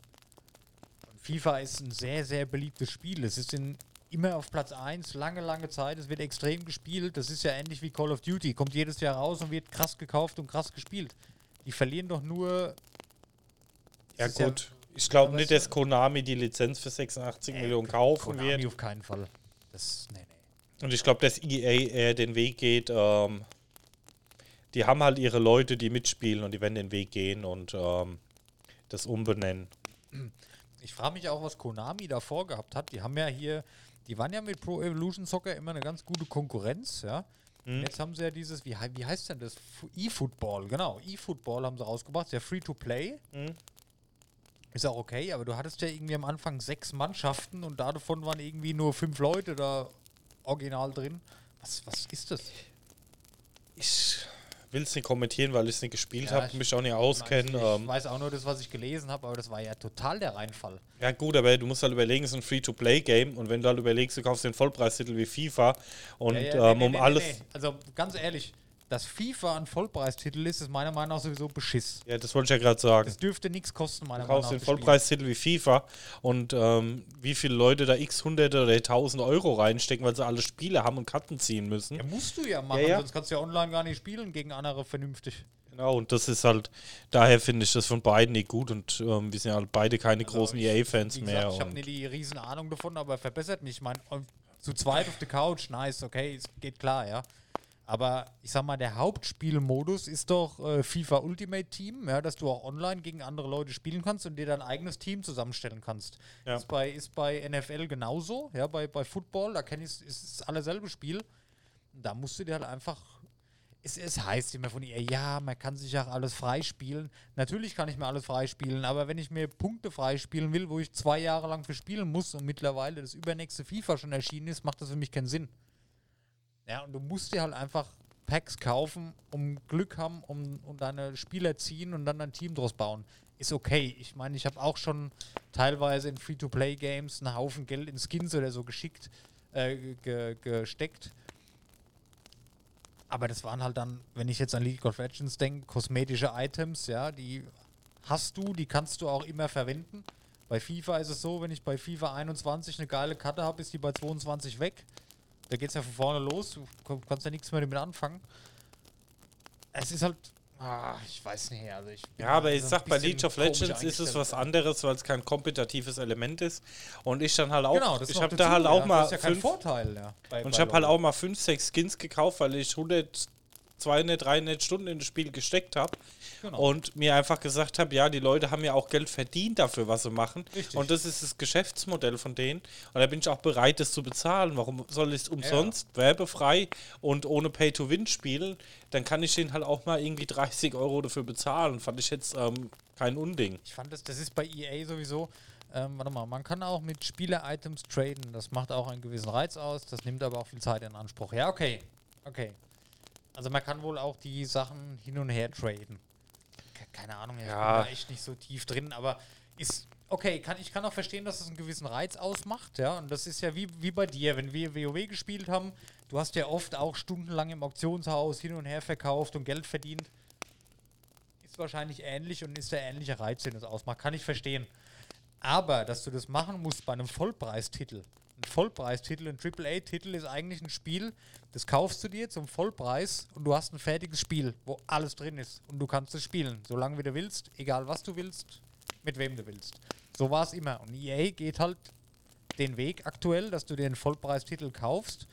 FIFA ist ein sehr, sehr beliebtes Spiel. Es ist in, immer auf Platz 1, lange, lange Zeit. Es wird extrem gespielt. Das ist ja ähnlich wie Call of Duty. Kommt jedes Jahr raus und wird krass gekauft und krass gespielt. Die verlieren doch nur. ja gut. ich glaube nicht, dass Konami die Lizenz für 86 Äh, Millionen kaufen Konami wird. auf keinen Fall. Das, nee, nee. Und ich glaube, dass EA eher den Weg geht. Ähm, die haben halt ihre Leute, die mitspielen und die werden den Weg gehen und ähm, das umbenennen. Ich frage mich auch, was Konami da vorgehabt hat. Die haben ja hier die waren ja mit Pro Evolution Soccer immer eine ganz gute Konkurrenz, ja. Und Jetzt haben sie ja dieses, wie, wie heißt denn das? E-Football, genau. E-Football haben sie rausgebracht, ist ja free to play. Ist auch okay, aber du hattest ja irgendwie am Anfang sechs Mannschaften und davon waren irgendwie nur fünf Leute da original drin. Was, was ist das? Ich will es nicht kommentieren, weil ich es nicht gespielt Ja, habe, ich- mich auch nicht auskenne. Ich Ähm, weiß auch nur das, was ich gelesen habe, aber das war ja total der Reinfall. ja gut, aber du musst halt überlegen, es ist ein Free-to-Play-Game und wenn du halt überlegst, du kaufst den Vollpreistitel wie FIFA und Ja, ja, ähm, nee, um nee, nee, alles... nee. Also ganz ehrlich, dass FIFA ein Vollpreistitel ist, ist meiner Meinung nach sowieso Beschiss. Ja, das wollte ich ja gerade sagen. Das dürfte nichts kosten, meiner Du Meinung nach. den das Spiel. Vollpreistitel wie FIFA und ähm, wie viele Leute da x hunderte oder tausend Euro reinstecken, weil sie alle Spiele haben und Karten ziehen müssen. Ja, musst du ja machen, Ja, ja. sonst kannst du ja online gar nicht spielen gegen andere vernünftig. Genau, und das ist halt, daher finde ich das von beiden nicht gut und ähm, wir sind ja halt beide keine großen Also ich- EA-Fans mehr. ich habe nicht die riesen Ahnung davon, aber verbessert mich. Ich meine, zu zweit auf der Couch, nice, okay, es geht klar, ja. Aber ich sag mal, der Hauptspielmodus ist doch äh, FIFA Ultimate Team, ja, dass du auch online gegen andere Leute spielen kannst und dir dein eigenes Team zusammenstellen kannst. Ja. Ist, bei, ist bei NFL genauso, ja, bei, bei Football, da kenn ich ist es alles selbe Spiel. Da musst du dir halt einfach. Es, es heißt immer von ihr, ja, man kann sich auch alles freispielen. Natürlich kann ich mir alles freispielen, aber wenn ich mir Punkte freispielen will, wo ich zwei Jahre lang für spielen muss und mittlerweile das übernächste FIFA schon erschienen ist, macht das für mich keinen Sinn. Ja, und du musst dir halt einfach Packs kaufen, um Glück haben, um, um deine Spieler ziehen und dann ein Team draus bauen. Ist okay. Ich meine, ich habe auch schon teilweise in Free-to-Play-Games einen Haufen Geld in Skins oder so geschickt, äh, ge gesteckt. Aber das waren halt dann, wenn ich jetzt an League of Legends denke, kosmetische Items, ja, die hast du, die kannst du auch immer verwenden. Bei FIFA ist es so, wenn ich bei FIFA 21 eine geile Karte habe, ist die bei 22 weg. Da geht es ja von vorne los, du kannst ja nichts mehr damit anfangen. Es ist halt, ah, ich weiß nicht, also ich bin Ja, aber ich so ein sag, bei League of Legends ist es was anderes, weil es kein kompetitives Element ist. Und ich dann halt auch, Genau, das ich habe da halt ja. auch Das mal ist ja kein fünf, Vorteil, ja. bei- und bei ich habe halt auch mal fünf, sechs Skins gekauft, weil ich 100, 200, 300 Stunden in das Spiel gesteckt habe Genau. und mir einfach gesagt habe, ja, die Leute haben ja auch Geld verdient dafür, was sie machen. Richtig. Und das ist das Geschäftsmodell von denen. Und da bin ich auch bereit, das zu bezahlen. Warum soll ich es umsonst, werbefrei und ohne Pay-to-Win spielen? Dann kann ich denen halt auch mal irgendwie 30 Euro dafür bezahlen. Fand ich jetzt ähm, kein Unding. Ich fand das, das ist bei EA sowieso. Ähm, warte mal, man kann auch mit Spieler-Items traden. Das macht auch einen gewissen Reiz aus. Das nimmt aber auch viel Zeit in Anspruch. Ja, okay. Okay. Also man kann wohl auch die Sachen hin und her traden. Ke- Keine Ahnung, ich Ja. bin da echt nicht so tief drin, aber ist okay. Kann, ich kann auch verstehen, dass es einen gewissen Reiz ausmacht, ja. Und das ist ja wie, wie bei dir, wenn wir WoW gespielt haben. Du hast ja oft auch stundenlang im Auktionshaus hin und her verkauft und Geld verdient ist wahrscheinlich ähnlich und ist der ähnliche Reiz, den es ausmacht. Kann ich verstehen. Aber, dass du das machen musst bei einem Vollpreistitel. Ein Vollpreistitel, ein AAA-Titel ist eigentlich ein Spiel, das kaufst du dir zum Vollpreis und du hast ein fertiges Spiel, wo alles drin ist. Und du kannst es spielen, solange wie du willst, egal was du willst, mit wem du willst. So war es immer. Und EA geht halt den Weg aktuell, dass du dir einen Vollpreistitel kaufst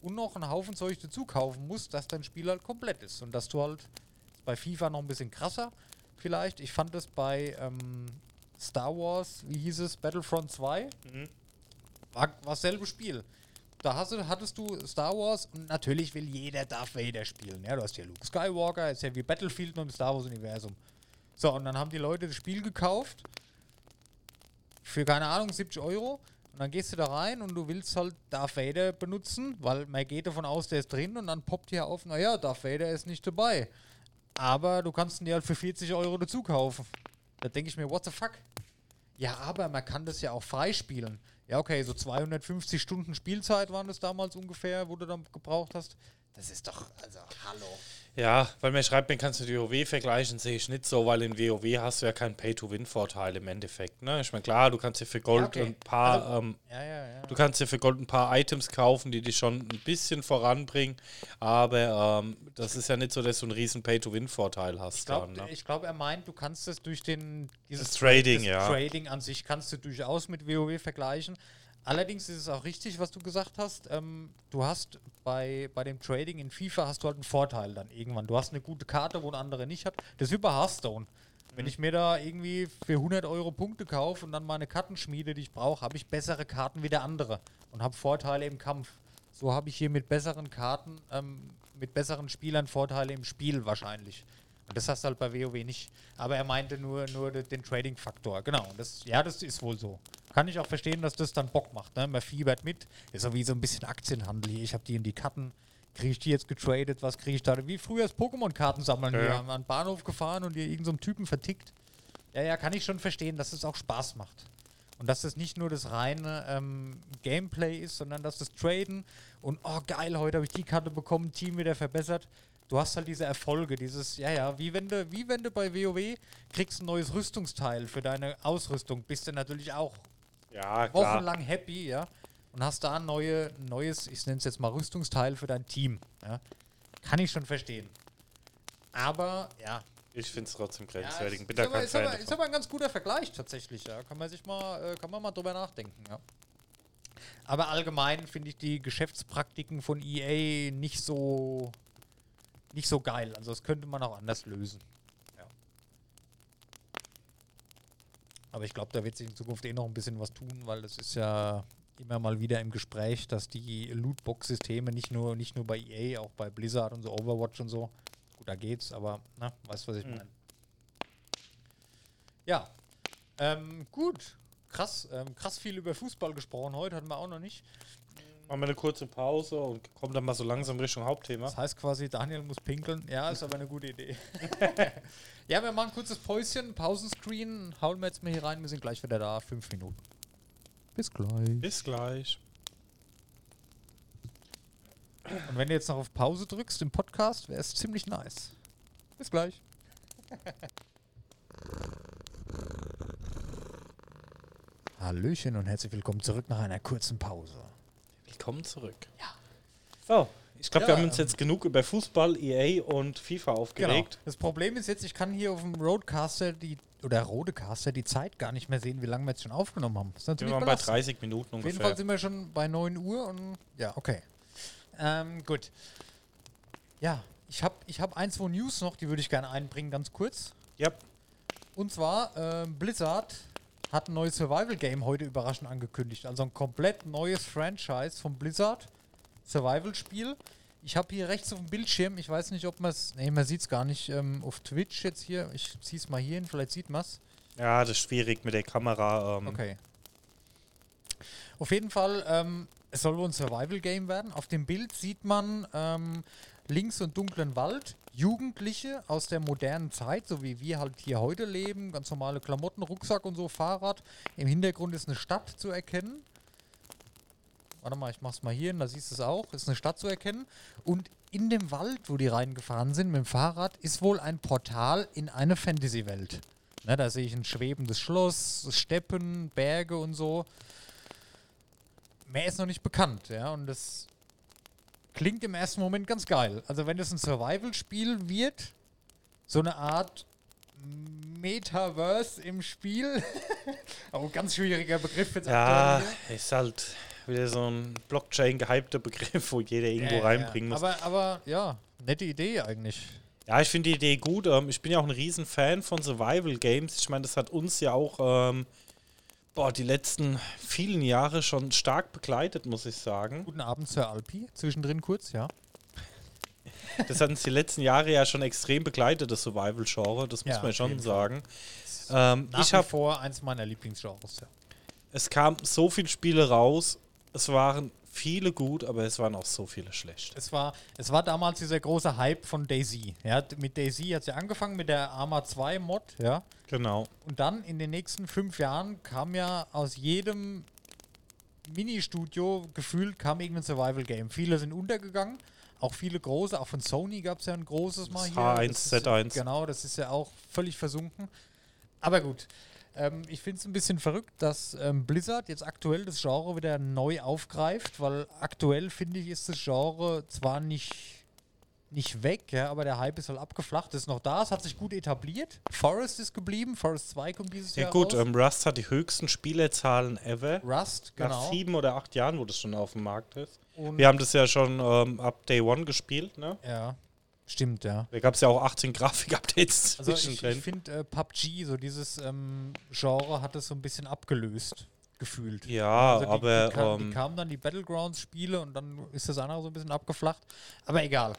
und noch einen Haufen Zeug dazu kaufen musst, dass dein Spiel halt komplett ist. Und dass du halt bei FIFA noch ein bisschen krasser vielleicht. Ich fand es bei ähm, Star Wars, wie hieß es, Battlefront 2, war, war dasselbe Spiel. Da hast du, hattest du Star Wars und natürlich will jeder Darth Vader spielen. Ja, du hast ja Luke Skywalker, ist ja wie Battlefield nur im Star Wars Universum. So, und dann haben die Leute das Spiel gekauft für, keine Ahnung, 70 Euro. Und dann gehst du da rein und du willst halt Darth Vader benutzen, weil man geht davon aus, der ist drin und dann poppt hier auf, naja, Darth Vader ist nicht dabei. Aber du kannst ihn dir halt für 40 Euro dazu kaufen. Da denke ich mir, what the fuck? Ja, aber man kann das ja auch freispielen. Ja, okay, so 250 Stunden Spielzeit waren das damals ungefähr, wo du dann gebraucht hast. Das ist doch, also, hallo. Ja, weil mir schreibt, man kannst du die WoW vergleichen, sehe ich nicht so, weil in WoW hast du ja keinen Pay-to-Win-Vorteil im Endeffekt. Ne? Ich meine, klar, du kannst dir für Gold Ja, okay. ein paar, Also- ähm, Ja, ja, du kannst dir für Gold ein paar Items kaufen, die dich schon ein bisschen voranbringen, aber ähm, das ist ja nicht so, dass du einen riesen Pay-to-Win-Vorteil hast. Ich glaube, ne? glaub, er meint, du kannst es durch den dieses Trading, ja. Trading an sich kannst du durchaus mit WoW vergleichen. Allerdings ist es auch richtig, was du gesagt hast. Ähm, du hast bei, bei dem Trading in FIFA hast du halt einen Vorteil dann irgendwann. Du hast eine gute Karte, wo ein anderer nicht hat. Das ist wie bei Hearthstone. Wenn ich mir da irgendwie für 100 Euro Punkte kaufe und dann meine Karten schmiede, die ich brauche, habe ich bessere Karten wie der andere. und habe Vorteile im Kampf. So habe ich hier mit besseren Karten, ähm, mit besseren Spielern Vorteile im Spiel wahrscheinlich. Und das hast du halt bei WoW nicht. Aber er meinte nur, nur de- den Trading-Faktor. Genau. Und das, ja, das ist wohl so. Kann ich auch verstehen, dass das dann Bock macht. Ne? Man fiebert mit. Ist so wie so ein bisschen Aktienhandel hier. Ich habe die in die Karten. Kriege ich die jetzt getradet? Was kriege ich da? Wie früher das Pokémon-Karten sammeln. Ja, Wir haben an den Bahnhof gefahren und hier irgendeinem Typen vertickt. Ja, ja, kann ich schon verstehen, dass es auch Spaß macht. Und dass das nicht nur das reine ähm, Gameplay ist, sondern dass das Traden und oh geil, heute habe ich die Karte bekommen, Team wieder verbessert. Du hast halt diese Erfolge, dieses, ja, ja, wie wenn du, wie wenn du bei WoW kriegst ein neues Rüstungsteil für deine Ausrüstung, bist du natürlich auch Ja, wochenlang happy, ja. Und hast da ein neue, neues, ich nenne es jetzt mal Rüstungsteil für dein Team. Ja. Kann ich schon verstehen. Aber, ja, Ich finde es trotzdem ja, grenzwertig. ist, Bin da ist, aber, kein ist, Fan aber, ist aber ein ganz guter Vergleich tatsächlich, ja. Kann man sich mal, äh, kann man mal drüber nachdenken, ja. Aber allgemein finde ich die Geschäftspraktiken von EA nicht so nicht so geil. Also das könnte man auch anders lösen. Ja. Aber ich glaube, da wird sich in Zukunft eh noch ein bisschen was tun, weil das ist ja immer mal wieder im Gespräch, dass die Lootbox-Systeme nicht nur, nicht nur bei EA, auch bei Blizzard und so Overwatch und so, gut, da geht's, aber na, weißt du, was ich Mhm. meine? Ja, ähm, gut, krass, ähm, krass viel über Fußball gesprochen heute, hatten wir auch noch nicht. Machen wir eine kurze Pause und kommen dann mal so langsam Richtung Hauptthema. Das heißt quasi, Daniel muss pinkeln. Ja, ist aber eine gute Idee. ja, wir machen ein kurzes Päuschen, Pausenscreen, hauen wir jetzt mal hier rein, wir sind gleich wieder da, fünf Minuten. Bis gleich. Bis gleich. Und wenn du jetzt noch auf Pause drückst im Podcast, wäre es ziemlich nice. Bis gleich. Hallöchen und herzlich willkommen zurück nach einer kurzen Pause. Willkommen zurück. Ja. So, ich glaube, Ja, wir haben uns ähm, jetzt genug über Fußball, EA und FIFA aufgeregt. Genau. Das Problem ist jetzt, ich kann hier auf dem Roadcaster die oder Rodecaster die Zeit gar nicht mehr sehen, wie lange wir jetzt schon aufgenommen haben. Das ist Wir waren bei belastend. 30 Minuten Auf jeden ungefähr. Fall sind wir schon bei 9 Uhr und ja, okay. Ähm, gut. Ja, ich habe ich hab ein, zwei News noch, die würde ich gerne einbringen, ganz kurz. Ja, Und zwar, ähm, Blizzard hat ein neues Survival-Game heute überraschend angekündigt. Also ein komplett neues Franchise von Blizzard. Survival-Spiel. Ich habe hier rechts auf dem Bildschirm, ich weiß nicht, ob man es, nee, man sieht es gar nicht ähm, auf Twitch jetzt hier. Ich ziehe es mal hier hin, vielleicht sieht man es. ja, das ist schwierig mit der Kamera. Ähm, Okay. Auf jeden Fall, ähm, es soll wohl ein Survival-Game werden. Auf dem Bild sieht man ähm, links und dunklen Wald, Jugendliche aus der modernen Zeit, so wie wir halt hier heute leben, ganz normale Klamotten, Rucksack und so, Fahrrad. Im Hintergrund ist eine Stadt zu erkennen. Warte mal, ich mach's mal hier hin, da siehst du es auch. Ist eine Stadt zu erkennen. Und in dem Wald, wo die reingefahren sind mit dem Fahrrad, ist wohl ein Portal in eine Fantasy-Welt. Ne, da sehe ich ein schwebendes Schloss, Steppen, Berge und so. Mehr ist noch nicht bekannt, ja. Und das klingt im ersten Moment ganz geil. Also wenn es ein Survival-Spiel wird, so eine Art Metaverse im Spiel. Auch ein ganz schwieriger Begriff jetzt Ja, ist halt wieder so ein Blockchain-gehypter Begriff, wo jeder irgendwo Ja, reinbringen ja. muss. Aber, aber ja, nette Idee eigentlich. Ja, ich finde die Idee gut. Ähm, ich bin ja auch ein riesen Fan von Survival Games. Ich meine, das hat uns ja auch ähm, boah, die letzten vielen Jahre schon stark begleitet, muss ich sagen. Guten Abend, Sir Alpi. Zwischendrin kurz, ja. Das hat uns die letzten Jahre ja schon extrem begleitet, das Survival-Genre. Das muss Ja, man schon sagen. Ähm, Nach ich habe, vor eins meiner Lieblingsgenres, ja. es kam so viele Spiele raus. Es waren viele gut, aber es waren auch so viele schlecht. Es war, es war damals dieser große Hype von Daisy. Ja, mit Daisy hat es ja angefangen mit der Arma 2 Mod, ja. Genau. Und dann in den nächsten fünf Jahren kam ja aus jedem Mini-Studio gefühlt kam irgendein Survival-Game. Viele sind untergegangen, auch viele große, auch von Sony gab es ja ein großes mal Das hier. H1, Das ist, Z1. Genau, das ist ja auch völlig versunken. Aber gut, ähm, ich finde es ein bisschen verrückt, dass ähm, Blizzard jetzt aktuell das Genre wieder neu aufgreift, weil aktuell finde ich, ist das Genre zwar nicht, nicht weg, ja, aber der Hype ist halt abgeflacht, ist noch da, es hat sich gut etabliert. Forest ist geblieben, Forest 2 kommt dieses Ja Jahr gut, raus. ähm, Rust hat die höchsten Spielerzahlen ever. Rust, Nach genau. sieben oder acht Jahren, wo das schon auf dem Markt ist. Und Wir haben das ja schon ähm, ab Day One gespielt, ne? ja, stimmt, ja. Da gab es ja auch 18 Grafik-Updates Also ich, zwischendrin. ich finde äh, PUBG, so dieses ähm, Genre hat es so ein bisschen abgelöst. gefühlt. Ja, Also die, aber die, kam, ähm, die kamen dann die Battlegrounds-Spiele und dann ist das andere so ein bisschen abgeflacht. Aber egal.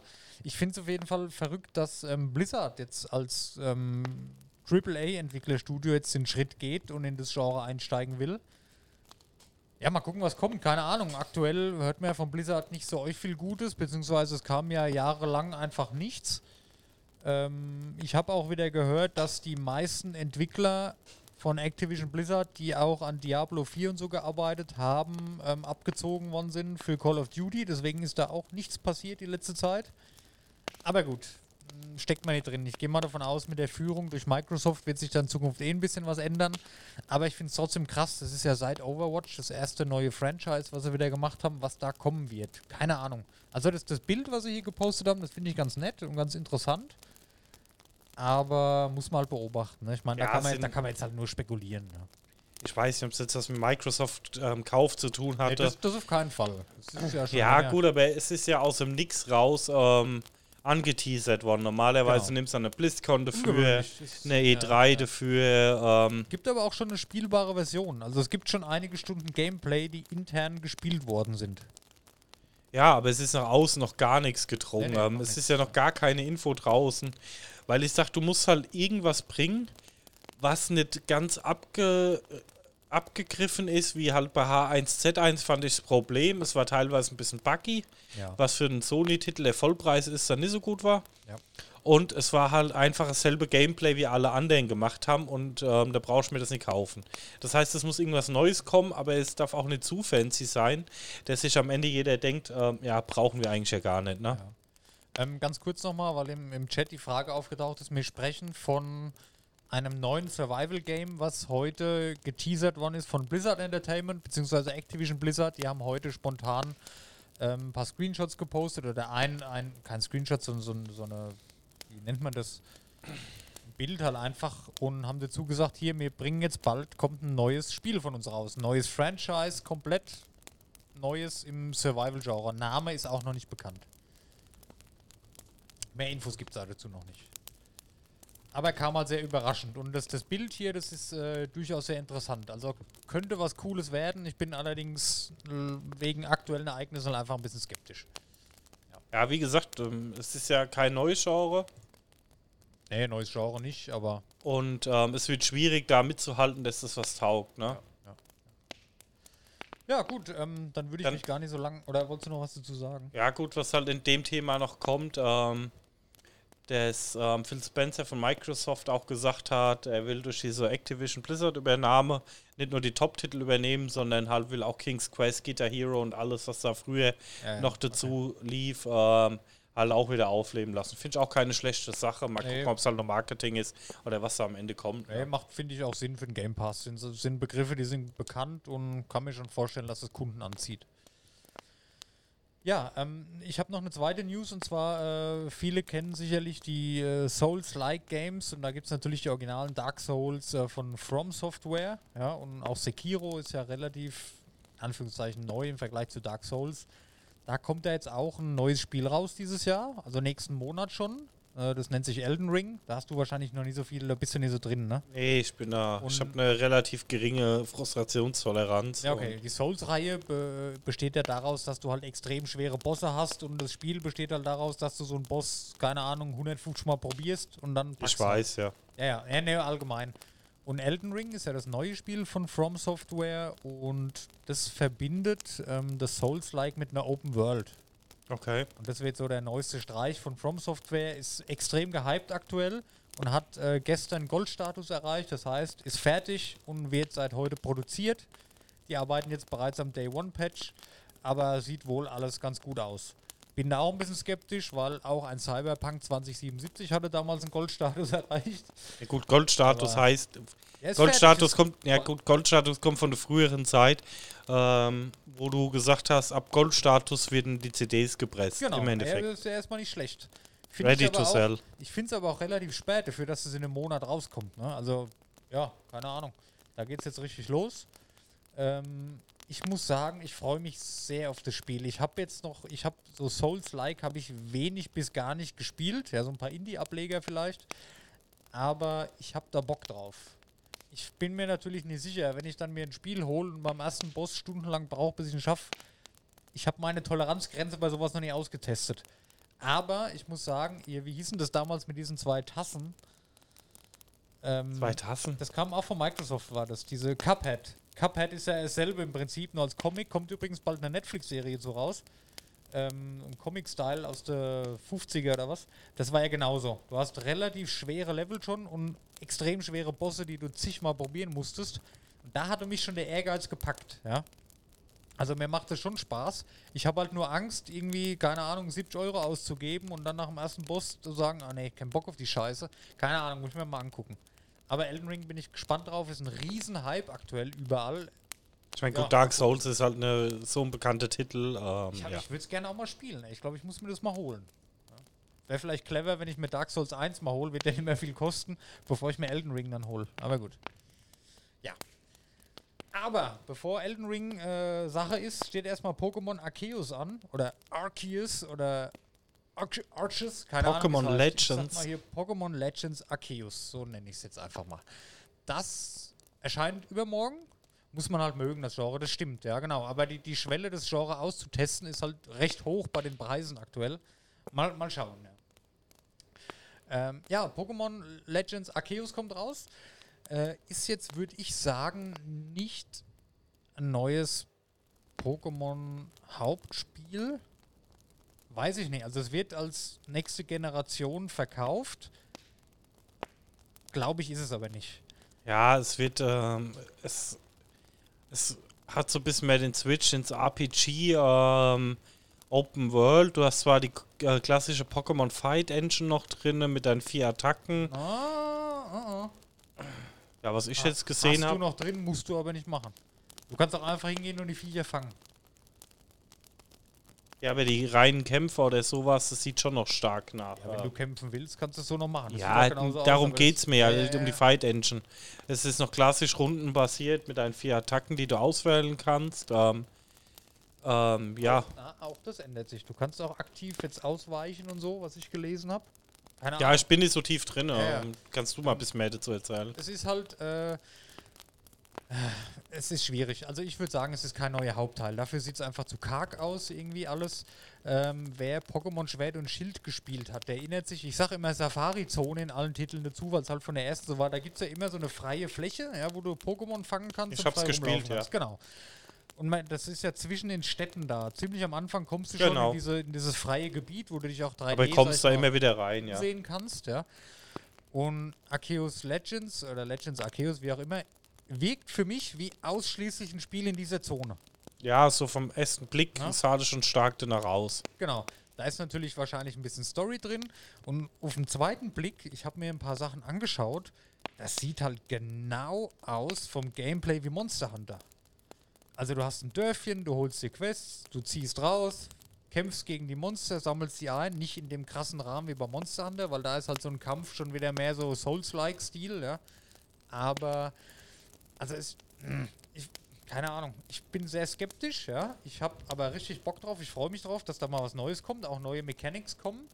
Ich finde es auf jeden Fall verrückt, dass ähm, Blizzard jetzt als ähm, AAA-Entwicklerstudio jetzt den Schritt geht und in das Genre einsteigen will. Ja, mal gucken, was kommt. Keine Ahnung. Aktuell hört man ja von Blizzard nicht so euch viel Gutes, beziehungsweise es kam ja jahrelang einfach nichts. Ähm, ich habe auch wieder gehört, dass die meisten Entwickler von Activision Blizzard, die auch an Diablo 4 und so gearbeitet haben, ähm, abgezogen worden sind für Call of Duty. Deswegen ist da auch nichts passiert die letzte Zeit. Aber gut, steckt man nicht drin. Ich gehe mal davon aus, mit der Führung durch Microsoft wird sich dann in Zukunft eh ein bisschen was ändern. Aber ich finde es trotzdem krass. Das ist ja seit Overwatch das erste neue Franchise, was sie wieder gemacht haben, was da kommen wird. Keine Ahnung. Also das, das Bild, was sie hier gepostet haben, das finde ich ganz nett und ganz interessant. Aber muss man halt beobachten. Ne? Ich meine, Ja, da, kann man sind- jetzt- da kann man jetzt halt nur spekulieren. Ne? ich weiß nicht, ob es jetzt was mit Microsoft ähm, Kauf zu tun Nee, hatte. das, das auf keinen Fall. Ja, ja, gut, aber es ist ja aus dem Nix raus ähm, angeteasert worden. Normalerweise Genau. nimmst du eine BlizzCon dafür, eine ja, E3 ja. dafür. Ähm, Gibt aber auch schon eine spielbare Version. Also es gibt schon einige Stunden Gameplay, die intern gespielt worden sind. Ja, aber es ist nach außen noch gar nichts gedrungen. Nee, nee, ähm, es ist ja noch gar keine Info draußen. Weil ich sag, du musst halt irgendwas bringen, was nicht ganz abge, abgegriffen ist, wie halt bei H1Z1 fand ich das Problem. Es war teilweise ein bisschen buggy, Ja. was für einen Sony-Titel der Vollpreis ist, dann nicht so gut war. Ja. Und es war halt einfach dasselbe Gameplay, wie alle anderen gemacht haben und ähm, da brauchst du mir das nicht kaufen. Das heißt, es muss irgendwas Neues kommen, aber es darf auch nicht zu fancy sein, dass sich am Ende jeder denkt, ähm, ja, brauchen wir eigentlich ja gar nicht, ne? Ähm, ganz kurz nochmal, weil im, im Chat die Frage aufgetaucht ist, wir sprechen von einem neuen Survival-Game, was heute geteasert worden ist von Blizzard Entertainment, beziehungsweise Activision Blizzard. Die haben heute spontan ähm, ein paar Screenshots gepostet oder ein, ein kein Screenshot, sondern so, so eine, wie nennt man das? Ein Bild halt einfach und haben dazu gesagt, hier, wir bringen jetzt bald, kommt ein neues Spiel von uns raus. Neues Franchise, komplett neues im Survival-Genre. Name ist auch noch nicht bekannt. Mehr Infos gibt es dazu noch nicht. Aber kam halt sehr überraschend. Und das, das Bild hier, das ist äh, durchaus sehr interessant. Also könnte was Cooles werden. Ich bin allerdings äh, wegen aktuellen Ereignissen einfach ein bisschen skeptisch. Ja, wie gesagt, ähm, es ist ja kein neues Genre Nee, neues Genre nicht, aber und ähm, es wird schwierig, da mitzuhalten, dass das was taugt, ne? ja gut, ähm, dann würde ich Dann- mich gar nicht so lang. Oder wolltest du noch was dazu sagen? Ja, gut, was halt in dem Thema noch kommt, ähm, dass ähm, Phil Spencer von Microsoft auch gesagt hat, er will durch diese Activision Blizzard Übernahme nicht nur die Top-Titel übernehmen, sondern halt will auch King's Quest, Guitar Hero und alles, was da früher Ja, ja, noch dazu lief, ähm, halt auch wieder aufleben lassen. Finde ich auch keine schlechte Sache. Mal Nee. gucken, ob es halt noch Marketing ist oder was da am Ende kommt. Nee, macht, finde ich, auch Sinn für den Game Pass. Sind, sind Begriffe, die sind bekannt und kann mir schon vorstellen, dass es Kunden anzieht. Ja, ähm, ich habe noch eine zweite News und zwar, äh, viele kennen sicherlich die äh, Souls-like Games und da gibt es natürlich die originalen Dark Souls äh, von From Software. Ja, und auch Sekiro ist ja relativ, Anführungszeichen, neu im Vergleich zu Dark Souls. Da kommt ja jetzt auch ein neues Spiel raus dieses Jahr, also nächsten Monat schon. Äh, das nennt sich Elden Ring. Da hast du wahrscheinlich noch nicht so viel, da bist du nicht so drin, ne? Nee, ich bin da. ich Und- habe eine relativ geringe Frustrationstoleranz. Ja, okay. Die Souls-Reihe be besteht ja daraus, dass du halt extrem schwere Bosse hast und das Spiel besteht halt daraus, dass du so einen Boss, keine Ahnung, 150 Mal probierst und dann. Ich weiß, ja. Ja, ja, ja nee, allgemein. Und Elden Ring ist ja das neue Spiel von From Software und das verbindet ähm, das Souls-like mit einer Open World. Okay. Und das wird so der neueste Streich von From Software, ist extrem gehypt aktuell und hat äh, gestern Goldstatus erreicht. Das heißt, ist fertig und wird seit heute produziert. Die arbeiten jetzt bereits am Day One Patch, aber sieht wohl alles ganz gut aus. Bin da auch ein bisschen skeptisch, weil auch ein Cyberpunk 2077 hatte damals einen Goldstatus erreicht. Ja, gut, Goldstatus Aber- heißt, Goldstatus kommt, ja gut, Goldstatus kommt von der früheren Zeit, ähm, wo du gesagt hast, ab Goldstatus werden die CDs gepresst. Genau, Im Endeffekt. ist ja erstmal nicht schlecht. Find Ready ich to auch- sell. Ich finde es aber auch relativ spät dafür, dass es in einem Monat rauskommt. Ne? Also, ja, keine Ahnung. Da geht es jetzt richtig los. Ähm, ich muss sagen, ich freue mich sehr auf das Spiel. Ich habe jetzt noch, ich habe so Souls-like, habe ich wenig bis gar nicht gespielt. Ja, so ein paar Indie-Ableger vielleicht. Aber ich habe da Bock drauf. ich bin mir natürlich nicht sicher, wenn ich dann mir ein Spiel hole und beim ersten Boss stundenlang brauche, bis ich ihn schaffe. Ich habe meine Toleranzgrenze bei sowas noch nie ausgetestet. Aber ich muss sagen, ihr, wie hießen das damals mit diesen zwei Tassen? Ähm, Zwei Tassen. Das kam auch von Microsoft, war das, diese Cuphead. Cuphead ist ja dasselbe im Prinzip, nur als Comic. Kommt übrigens bald eine Netflix-Serie so raus. Ähm, Comic-Style aus der 50er oder was. Das war ja genauso. Du hast relativ schwere Level schon und extrem schwere Bosse, die du zigmal probieren musstest. Und da hatte mich schon der Ehrgeiz gepackt, ja. Also mir macht es schon Spaß. Ich habe halt nur Angst, irgendwie, keine Ahnung, 70 Euro auszugeben und dann nach dem ersten Boss zu sagen, ah nee, kein Bock auf die Scheiße. Keine Ahnung, muss ich mir mal angucken. Aber Elden Ring bin ich gespannt drauf, ist ein riesen Hype aktuell überall. Ich meine, Ja. gut, Dark Souls ist halt eine, so ein bekannter Titel. Ähm, Ich, ja. ich würde es gerne auch mal spielen. Ich glaube, ich muss mir das mal holen. Ja. Wäre vielleicht clever, wenn ich mir Dark Souls 1 mal hole, wird der nicht mehr viel kosten, bevor ich mir Elden Ring dann hole. Aber gut. Ja. Aber bevor Elden Ring äh, Sache ist, steht erstmal Pokémon Arceus an. Oder Arceus oder Arceus. Keine Pokémon Ahnung. heißt. Legends. mal hier Pokémon Legends Arceus. So nenne ich es jetzt einfach mal. Das erscheint übermorgen. Muss man halt mögen, das Genre, das stimmt, ja, genau. Aber die, die Schwelle, das Genre auszutesten, ist halt recht hoch bei den Preisen aktuell. Mal, mal schauen, ja. Ähm, ja, Pokémon Legends Arceus kommt raus. Äh, ist jetzt, würde ich sagen, nicht ein neues Pokémon-Hauptspiel. Weiß ich nicht. Also es wird als nächste Generation verkauft. Glaube ich, ist es aber nicht. Ja, es wird, ähm, es, es hat so ein bisschen mehr den Switch ins RPG, ähm, Open World. Du hast zwar die äh, klassische Pokémon Fight Engine noch drin mit deinen vier Attacken. Ah, ah, ah. Ja, was ich Ah, jetzt gesehen Hast du habe. noch drin, musst du aber nicht machen. Du kannst auch einfach hingehen und die Viecher fangen. Ja, aber die reinen Kämpfer oder sowas, das sieht schon noch stark nach. Ja, wenn du kämpfen willst, kannst du es so noch machen. Das Ja, aus, darum aber geht es das- mir ja, Ja, halt um die. Fight Engine. Es ist noch klassisch rundenbasiert mit deinen vier Attacken, die du auswählen kannst. Ähm, ähm, ja, Ah, auch das ändert sich. Du kannst auch aktiv jetzt ausweichen und so, was ich gelesen habe. Ja, ich bin nicht so tief drin. ähm, Kannst du mal ein bisschen mehr dazu erzählen? Es ist halt, äh, es ist schwierig. Also ich würde sagen, es ist kein neuer Hauptteil. Dafür sieht es einfach zu karg aus, irgendwie alles. Ähm, wer Pokémon Schwert und Schild gespielt hat, der erinnert sich, ich sage immer Safari-Zone in allen Titeln dazu, weil es halt von der ersten so war. Da gibt es ja immer so eine freie Fläche, ja, wo du Pokémon fangen kannst. Ich hab's frei gespielt, ja. Genau. Und mein, das ist ja zwischen den Städten da. Ziemlich am Anfang kommst du Genau. schon in, diese, in dieses freie Gebiet, wo du dich auch 3D Aber kommst da immer wieder rein, ja. sehen kannst, ja. Und Arceus Legends oder Legends Arceus, wie auch immer, wirkt für mich wie ausschließlich ein Spiel in dieser Zone. Ja, so vom ersten Blick Ja. sah das schon stark danach aus. Genau. Da ist natürlich wahrscheinlich ein bisschen Story drin. Und auf den zweiten Blick, ich habe mir ein paar Sachen angeschaut, das sieht halt genau aus vom Gameplay wie Monster Hunter. Also du hast ein Dörfchen, du holst dir Quests, du ziehst raus, kämpfst gegen die Monster, sammelst sie ein, nicht in dem krassen Rahmen wie bei Monster Hunter, weil da ist halt so ein Kampf schon wieder mehr so Souls-like-Stil, ja. Aber, also es, ich, keine Ahnung, ich bin sehr skeptisch, ja. Ich habe aber richtig Bock drauf, ich freue mich drauf, dass da mal was Neues kommt, auch neue Mechanics kommen.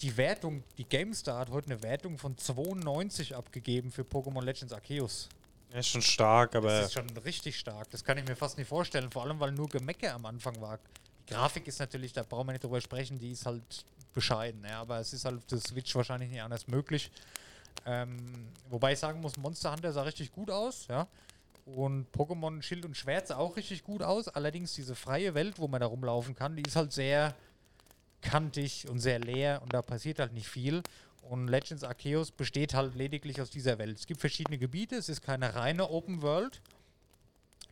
Die Wertung, die GameStar hat heute eine Wertung von 92 abgegeben für Pokémon Legends Arceus. Ja, ist schon stark, aber Das ist schon richtig stark. Das kann ich mir fast nicht vorstellen. Vor allem, weil nur Gemecke am Anfang war. Die Grafik ist natürlich, da brauchen wir nicht drüber sprechen, die ist halt bescheiden. Ja, aber es ist halt auf der Switch wahrscheinlich nicht anders möglich. Ähm, wobei ich sagen muss, Monster Hunter sah richtig gut aus. Ja. Und Pokémon Schild und Schwert sah auch richtig gut aus. Allerdings diese freie Welt, wo man da rumlaufen kann, die ist halt sehr kantig und sehr leer und da passiert halt nicht viel. Und Legends Arceus besteht halt lediglich aus dieser Welt. Es gibt verschiedene Gebiete, es ist keine reine Open World.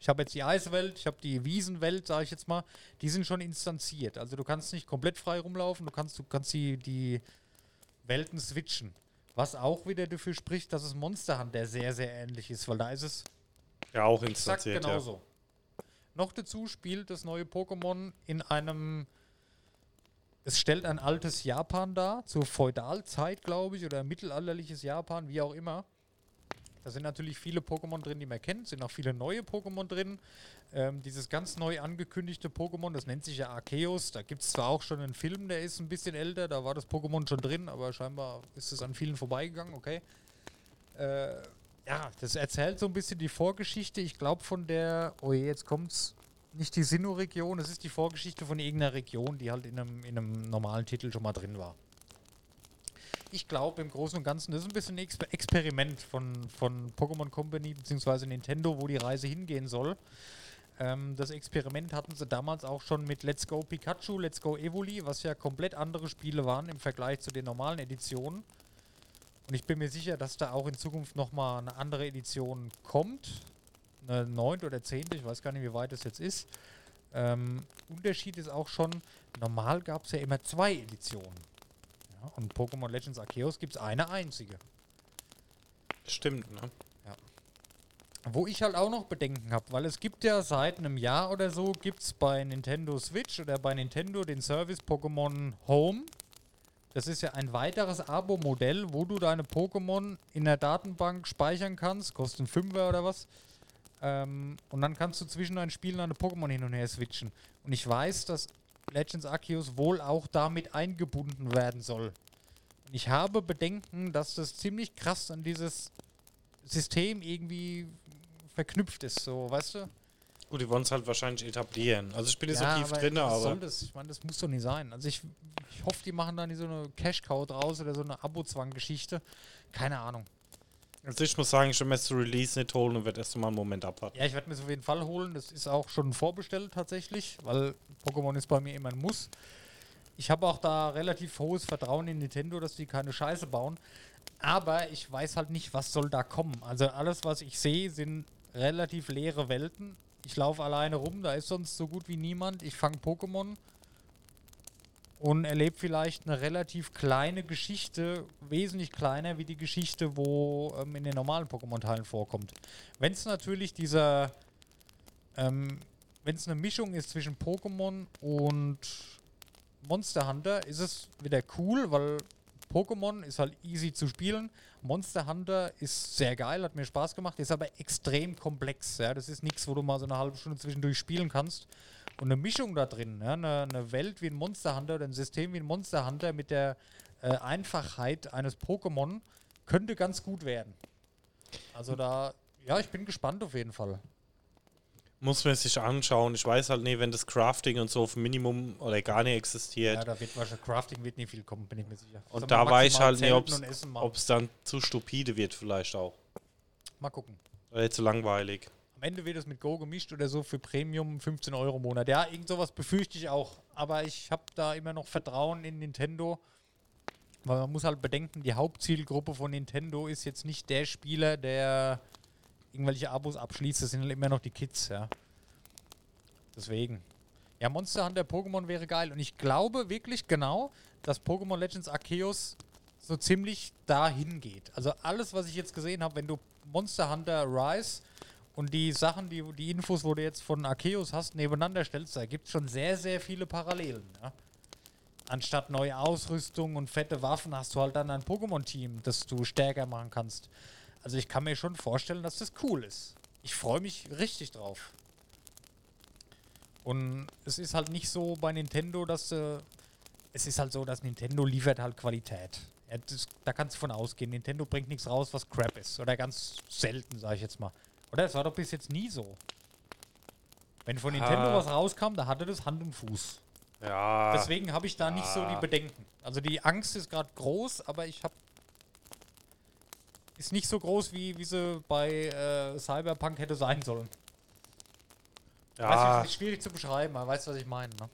Ich habe jetzt die Eiswelt, ich habe die Wiesenwelt, sage ich jetzt mal, die sind schon instanziert. Also du kannst nicht komplett frei rumlaufen, du kannst, du kannst die, die Welten switchen. Was auch wieder dafür spricht, dass es Monster Hunter sehr, sehr ähnlich ist, weil da ist es ja auch Exakt instanziert. Ja. genauso. Noch dazu spielt das neue Pokémon in einem. Es stellt ein altes Japan dar, zur Feudalzeit, glaube ich, oder mittelalterliches Japan, wie auch immer. Da sind natürlich viele Pokémon drin, die man kennt, sind auch viele neue Pokémon drin. Ähm, dieses ganz neu angekündigte Pokémon, das nennt sich ja Arceus. Da gibt es zwar auch schon einen Film, der ist ein bisschen älter, da war das Pokémon schon drin, aber scheinbar ist es an vielen vorbeigegangen, okay. Äh, Ja, das erzählt so ein bisschen die Vorgeschichte. Ich glaube von der, oh je, jetzt kommt's, nicht die Sinnoh-Region, es ist die Vorgeschichte von irgendeiner Region, die halt in einem, in einem normalen Titel schon mal drin war. Ich glaube im Großen und Ganzen, das ist ein bisschen ein Exper Experiment von, von Pokémon Company bzw. Nintendo, wo die Reise hingehen soll. Ähm, das Experiment hatten sie damals auch schon mit Let's Go Pikachu, Let's Go Evoli, was ja komplett andere Spiele waren im Vergleich zu den normalen Editionen. Und ich bin mir sicher, dass da auch in Zukunft nochmal eine andere Edition kommt. Eine neunte oder zehnte, ich weiß gar nicht, wie weit das jetzt ist. Ähm, Unterschied ist auch schon, normal gab es ja immer zwei Editionen. Ja, und Pokémon Legends Arceus gibt es eine einzige. Stimmt, ne? Wo ich halt auch noch Bedenken habe, weil es gibt ja seit einem Jahr oder so, gibt es bei Nintendo Switch oder bei Nintendo den Service Pokémon Home. Das ist ja ein weiteres Abo-Modell, wo du deine Pokémon in der Datenbank speichern kannst, kostet ein Fünfer oder was. Ähm, und dann kannst du zwischen deinen Spielen deine Pokémon hin und her switchen. Und ich weiß, dass Legends Arceus wohl auch damit eingebunden werden soll. Und ich habe Bedenken, dass das ziemlich krass an dieses System irgendwie verknüpft ist, so, weißt du? Gut, die wollen es halt wahrscheinlich etablieren. Also ich bin nicht Ja, so tief aber drin, was aber. Soll das? Ich meine, das muss doch nicht sein. Also ich, ich hoffe, die machen da nicht so eine Cash-Cow draus oder so eine Abo-Zwang-Geschichte. Keine Ahnung. Also ich muss sagen, ich werde mir das Release nicht holen und werde erst mal einen Moment abwarten. Ja, ich werde mir es auf jeden Fall holen. Das ist auch schon vorbestellt tatsächlich, weil Pokémon ist bei mir immer ein Muss. Ich habe auch da relativ hohes Vertrauen in Nintendo, dass die keine Scheiße bauen. Aber ich weiß halt nicht, was soll da kommen. Also alles, was ich sehe, sind relativ leere Welten. Ich laufe alleine rum, da ist sonst so gut wie niemand. Ich fange Pokémon und erlebe vielleicht eine relativ kleine Geschichte, wesentlich kleiner wie die Geschichte, wo ähm, in den normalen Pokémon-Teilen vorkommt. Wenn es natürlich dieser, ähm, wenn es eine Mischung ist zwischen Pokémon und Monster Hunter, ist es wieder cool, weil Pokémon ist halt easy zu spielen. Monster Hunter ist sehr geil, hat mir Spaß gemacht, ist aber extrem komplex. Ja? Das ist nichts, wo du mal so eine halbe Stunde zwischendurch spielen kannst. Und eine Mischung da drin, ja? eine, eine Welt wie ein Monster Hunter oder ein System wie ein Monster Hunter mit der äh, Einfachheit eines Pokémon könnte ganz gut werden. Also da, ja, ich bin gespannt auf jeden Fall. Muss man sich anschauen. Ich weiß halt nicht, wenn das Crafting und so auf Minimum oder gar nicht existiert. Ja, da wird wahrscheinlich Crafting wird nicht viel kommen, bin ich mir sicher. und da weiß ich halt nicht, ob es dann zu stupide wird vielleicht auch. Mal gucken. Oder zu langweilig. Am Ende wird es mit Go gemischt oder so für Premium 15 Euro im Monat. Ja, irgend sowas befürchte ich auch. Aber ich habe da immer noch Vertrauen in Nintendo. Weil man muss halt bedenken, die Hauptzielgruppe von Nintendo ist jetzt nicht der Spieler, der irgendwelche Abos abschließt. Das sind halt immer noch die Kids, ja. Deswegen. Ja, Monster Hunter Pokémon wäre geil. Und ich glaube wirklich genau, dass Pokémon Legends Arceus so ziemlich dahin geht. Also alles, was ich jetzt gesehen habe, wenn du Monster Hunter Rise und die Sachen, die, die Infos, wo du jetzt von Arceus hast, nebeneinander stellst, da gibt es schon sehr, sehr viele Parallelen. Ja? Anstatt neue Ausrüstung und fette Waffen hast du halt dann ein Pokémon-Team, das du stärker machen kannst. Also ich kann mir schon vorstellen, dass das cool ist. Ich freue mich richtig drauf. Und es ist halt nicht so bei Nintendo, dass äh, es ist halt so, dass Nintendo liefert halt Qualität. Ja, das, da kannst du von ausgehen. Nintendo bringt nichts raus, was Crap ist. Oder ganz selten, sage ich jetzt mal. Oder es war doch bis jetzt nie so. Wenn von Nintendo Ah. was rauskam, da hatte das Hand und Fuß. Ja. Deswegen habe ich da nicht so die. Bedenken. Also die Angst ist gerade groß, aber ich habe ist nicht so groß, wie, wie sie bei äh, Cyberpunk hätte sein sollen. ja. Weiß ich, ist schwierig zu beschreiben, aber weißt du, was ich meine, ne?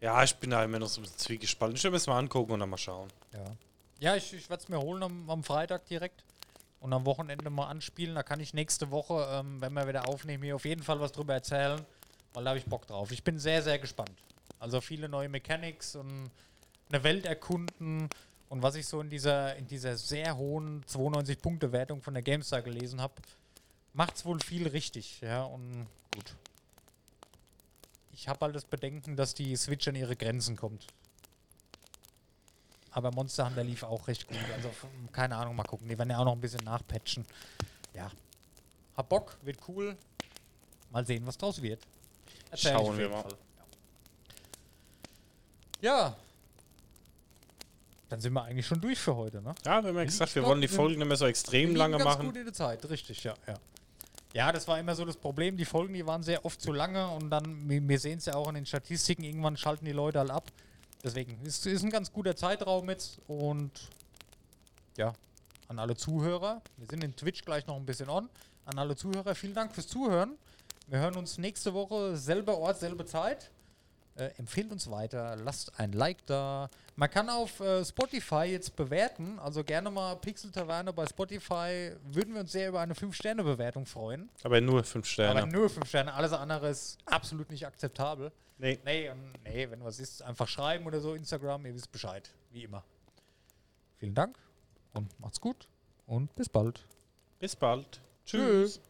ja, ich bin da immer noch so ein bisschen zwiegespalten. Ich will mir das mal angucken und dann mal schauen. Ja. Ja, ich, ich werde es mir holen am, am Freitag direkt und am Wochenende mal anspielen. Da kann ich nächste Woche, ähm, wenn wir wieder aufnehmen, hier auf jeden Fall was drüber erzählen, weil da habe ich Bock drauf. Ich bin sehr, sehr gespannt. Also viele neue Mechanics und eine Welt erkunden und was ich so in dieser, in dieser sehr hohen 92-Punkte-Wertung von der GameStar gelesen habe, macht es wohl viel richtig. Ja, und gut. Ich habe halt das Bedenken, dass die Switch an ihre Grenzen kommt. Aber Monster Hunter lief auch recht gut. Also keine Ahnung, mal gucken. Die werden ja auch noch ein bisschen nachpatchen. Ja. Hab Bock, wird cool. Mal sehen, was draus wird. Erzähl Schauen wir mal. Fall. Ja. dann sind wir eigentlich schon durch für heute, ne? Ja, wir haben ja gesagt, wir wollen die Folgen nicht mehr so extrem lange ganz machen. gut in der Zeit, richtig, ja, ja. Ja, das war immer so das Problem. Die Folgen, die waren sehr oft zu lange und dann, wir sehen es ja auch in den Statistiken, irgendwann schalten die Leute halt ab. Deswegen ist, ist ein ganz guter Zeitraum jetzt und ja, an alle Zuhörer. Wir sind in Twitch gleich noch ein bisschen on. An alle Zuhörer, vielen Dank fürs Zuhören. Wir hören uns nächste Woche, selber Ort, selbe Zeit. Äh, empfehlt uns weiter, lasst ein Like da. Man kann auf äh, Spotify jetzt bewerten, also gerne mal Pixel Taverne bei Spotify. Würden wir uns sehr über eine 5-Sterne-Bewertung freuen. Aber nur fünf Aber Sterne. nur 5 Sterne, alles andere ist absolut nicht akzeptabel. Nee. Nee, nee, wenn was ist, einfach schreiben oder so, Instagram, ihr wisst Bescheid, wie immer. Vielen Dank und macht's gut und bis bald. Bis bald. Tschüss. Tschüss.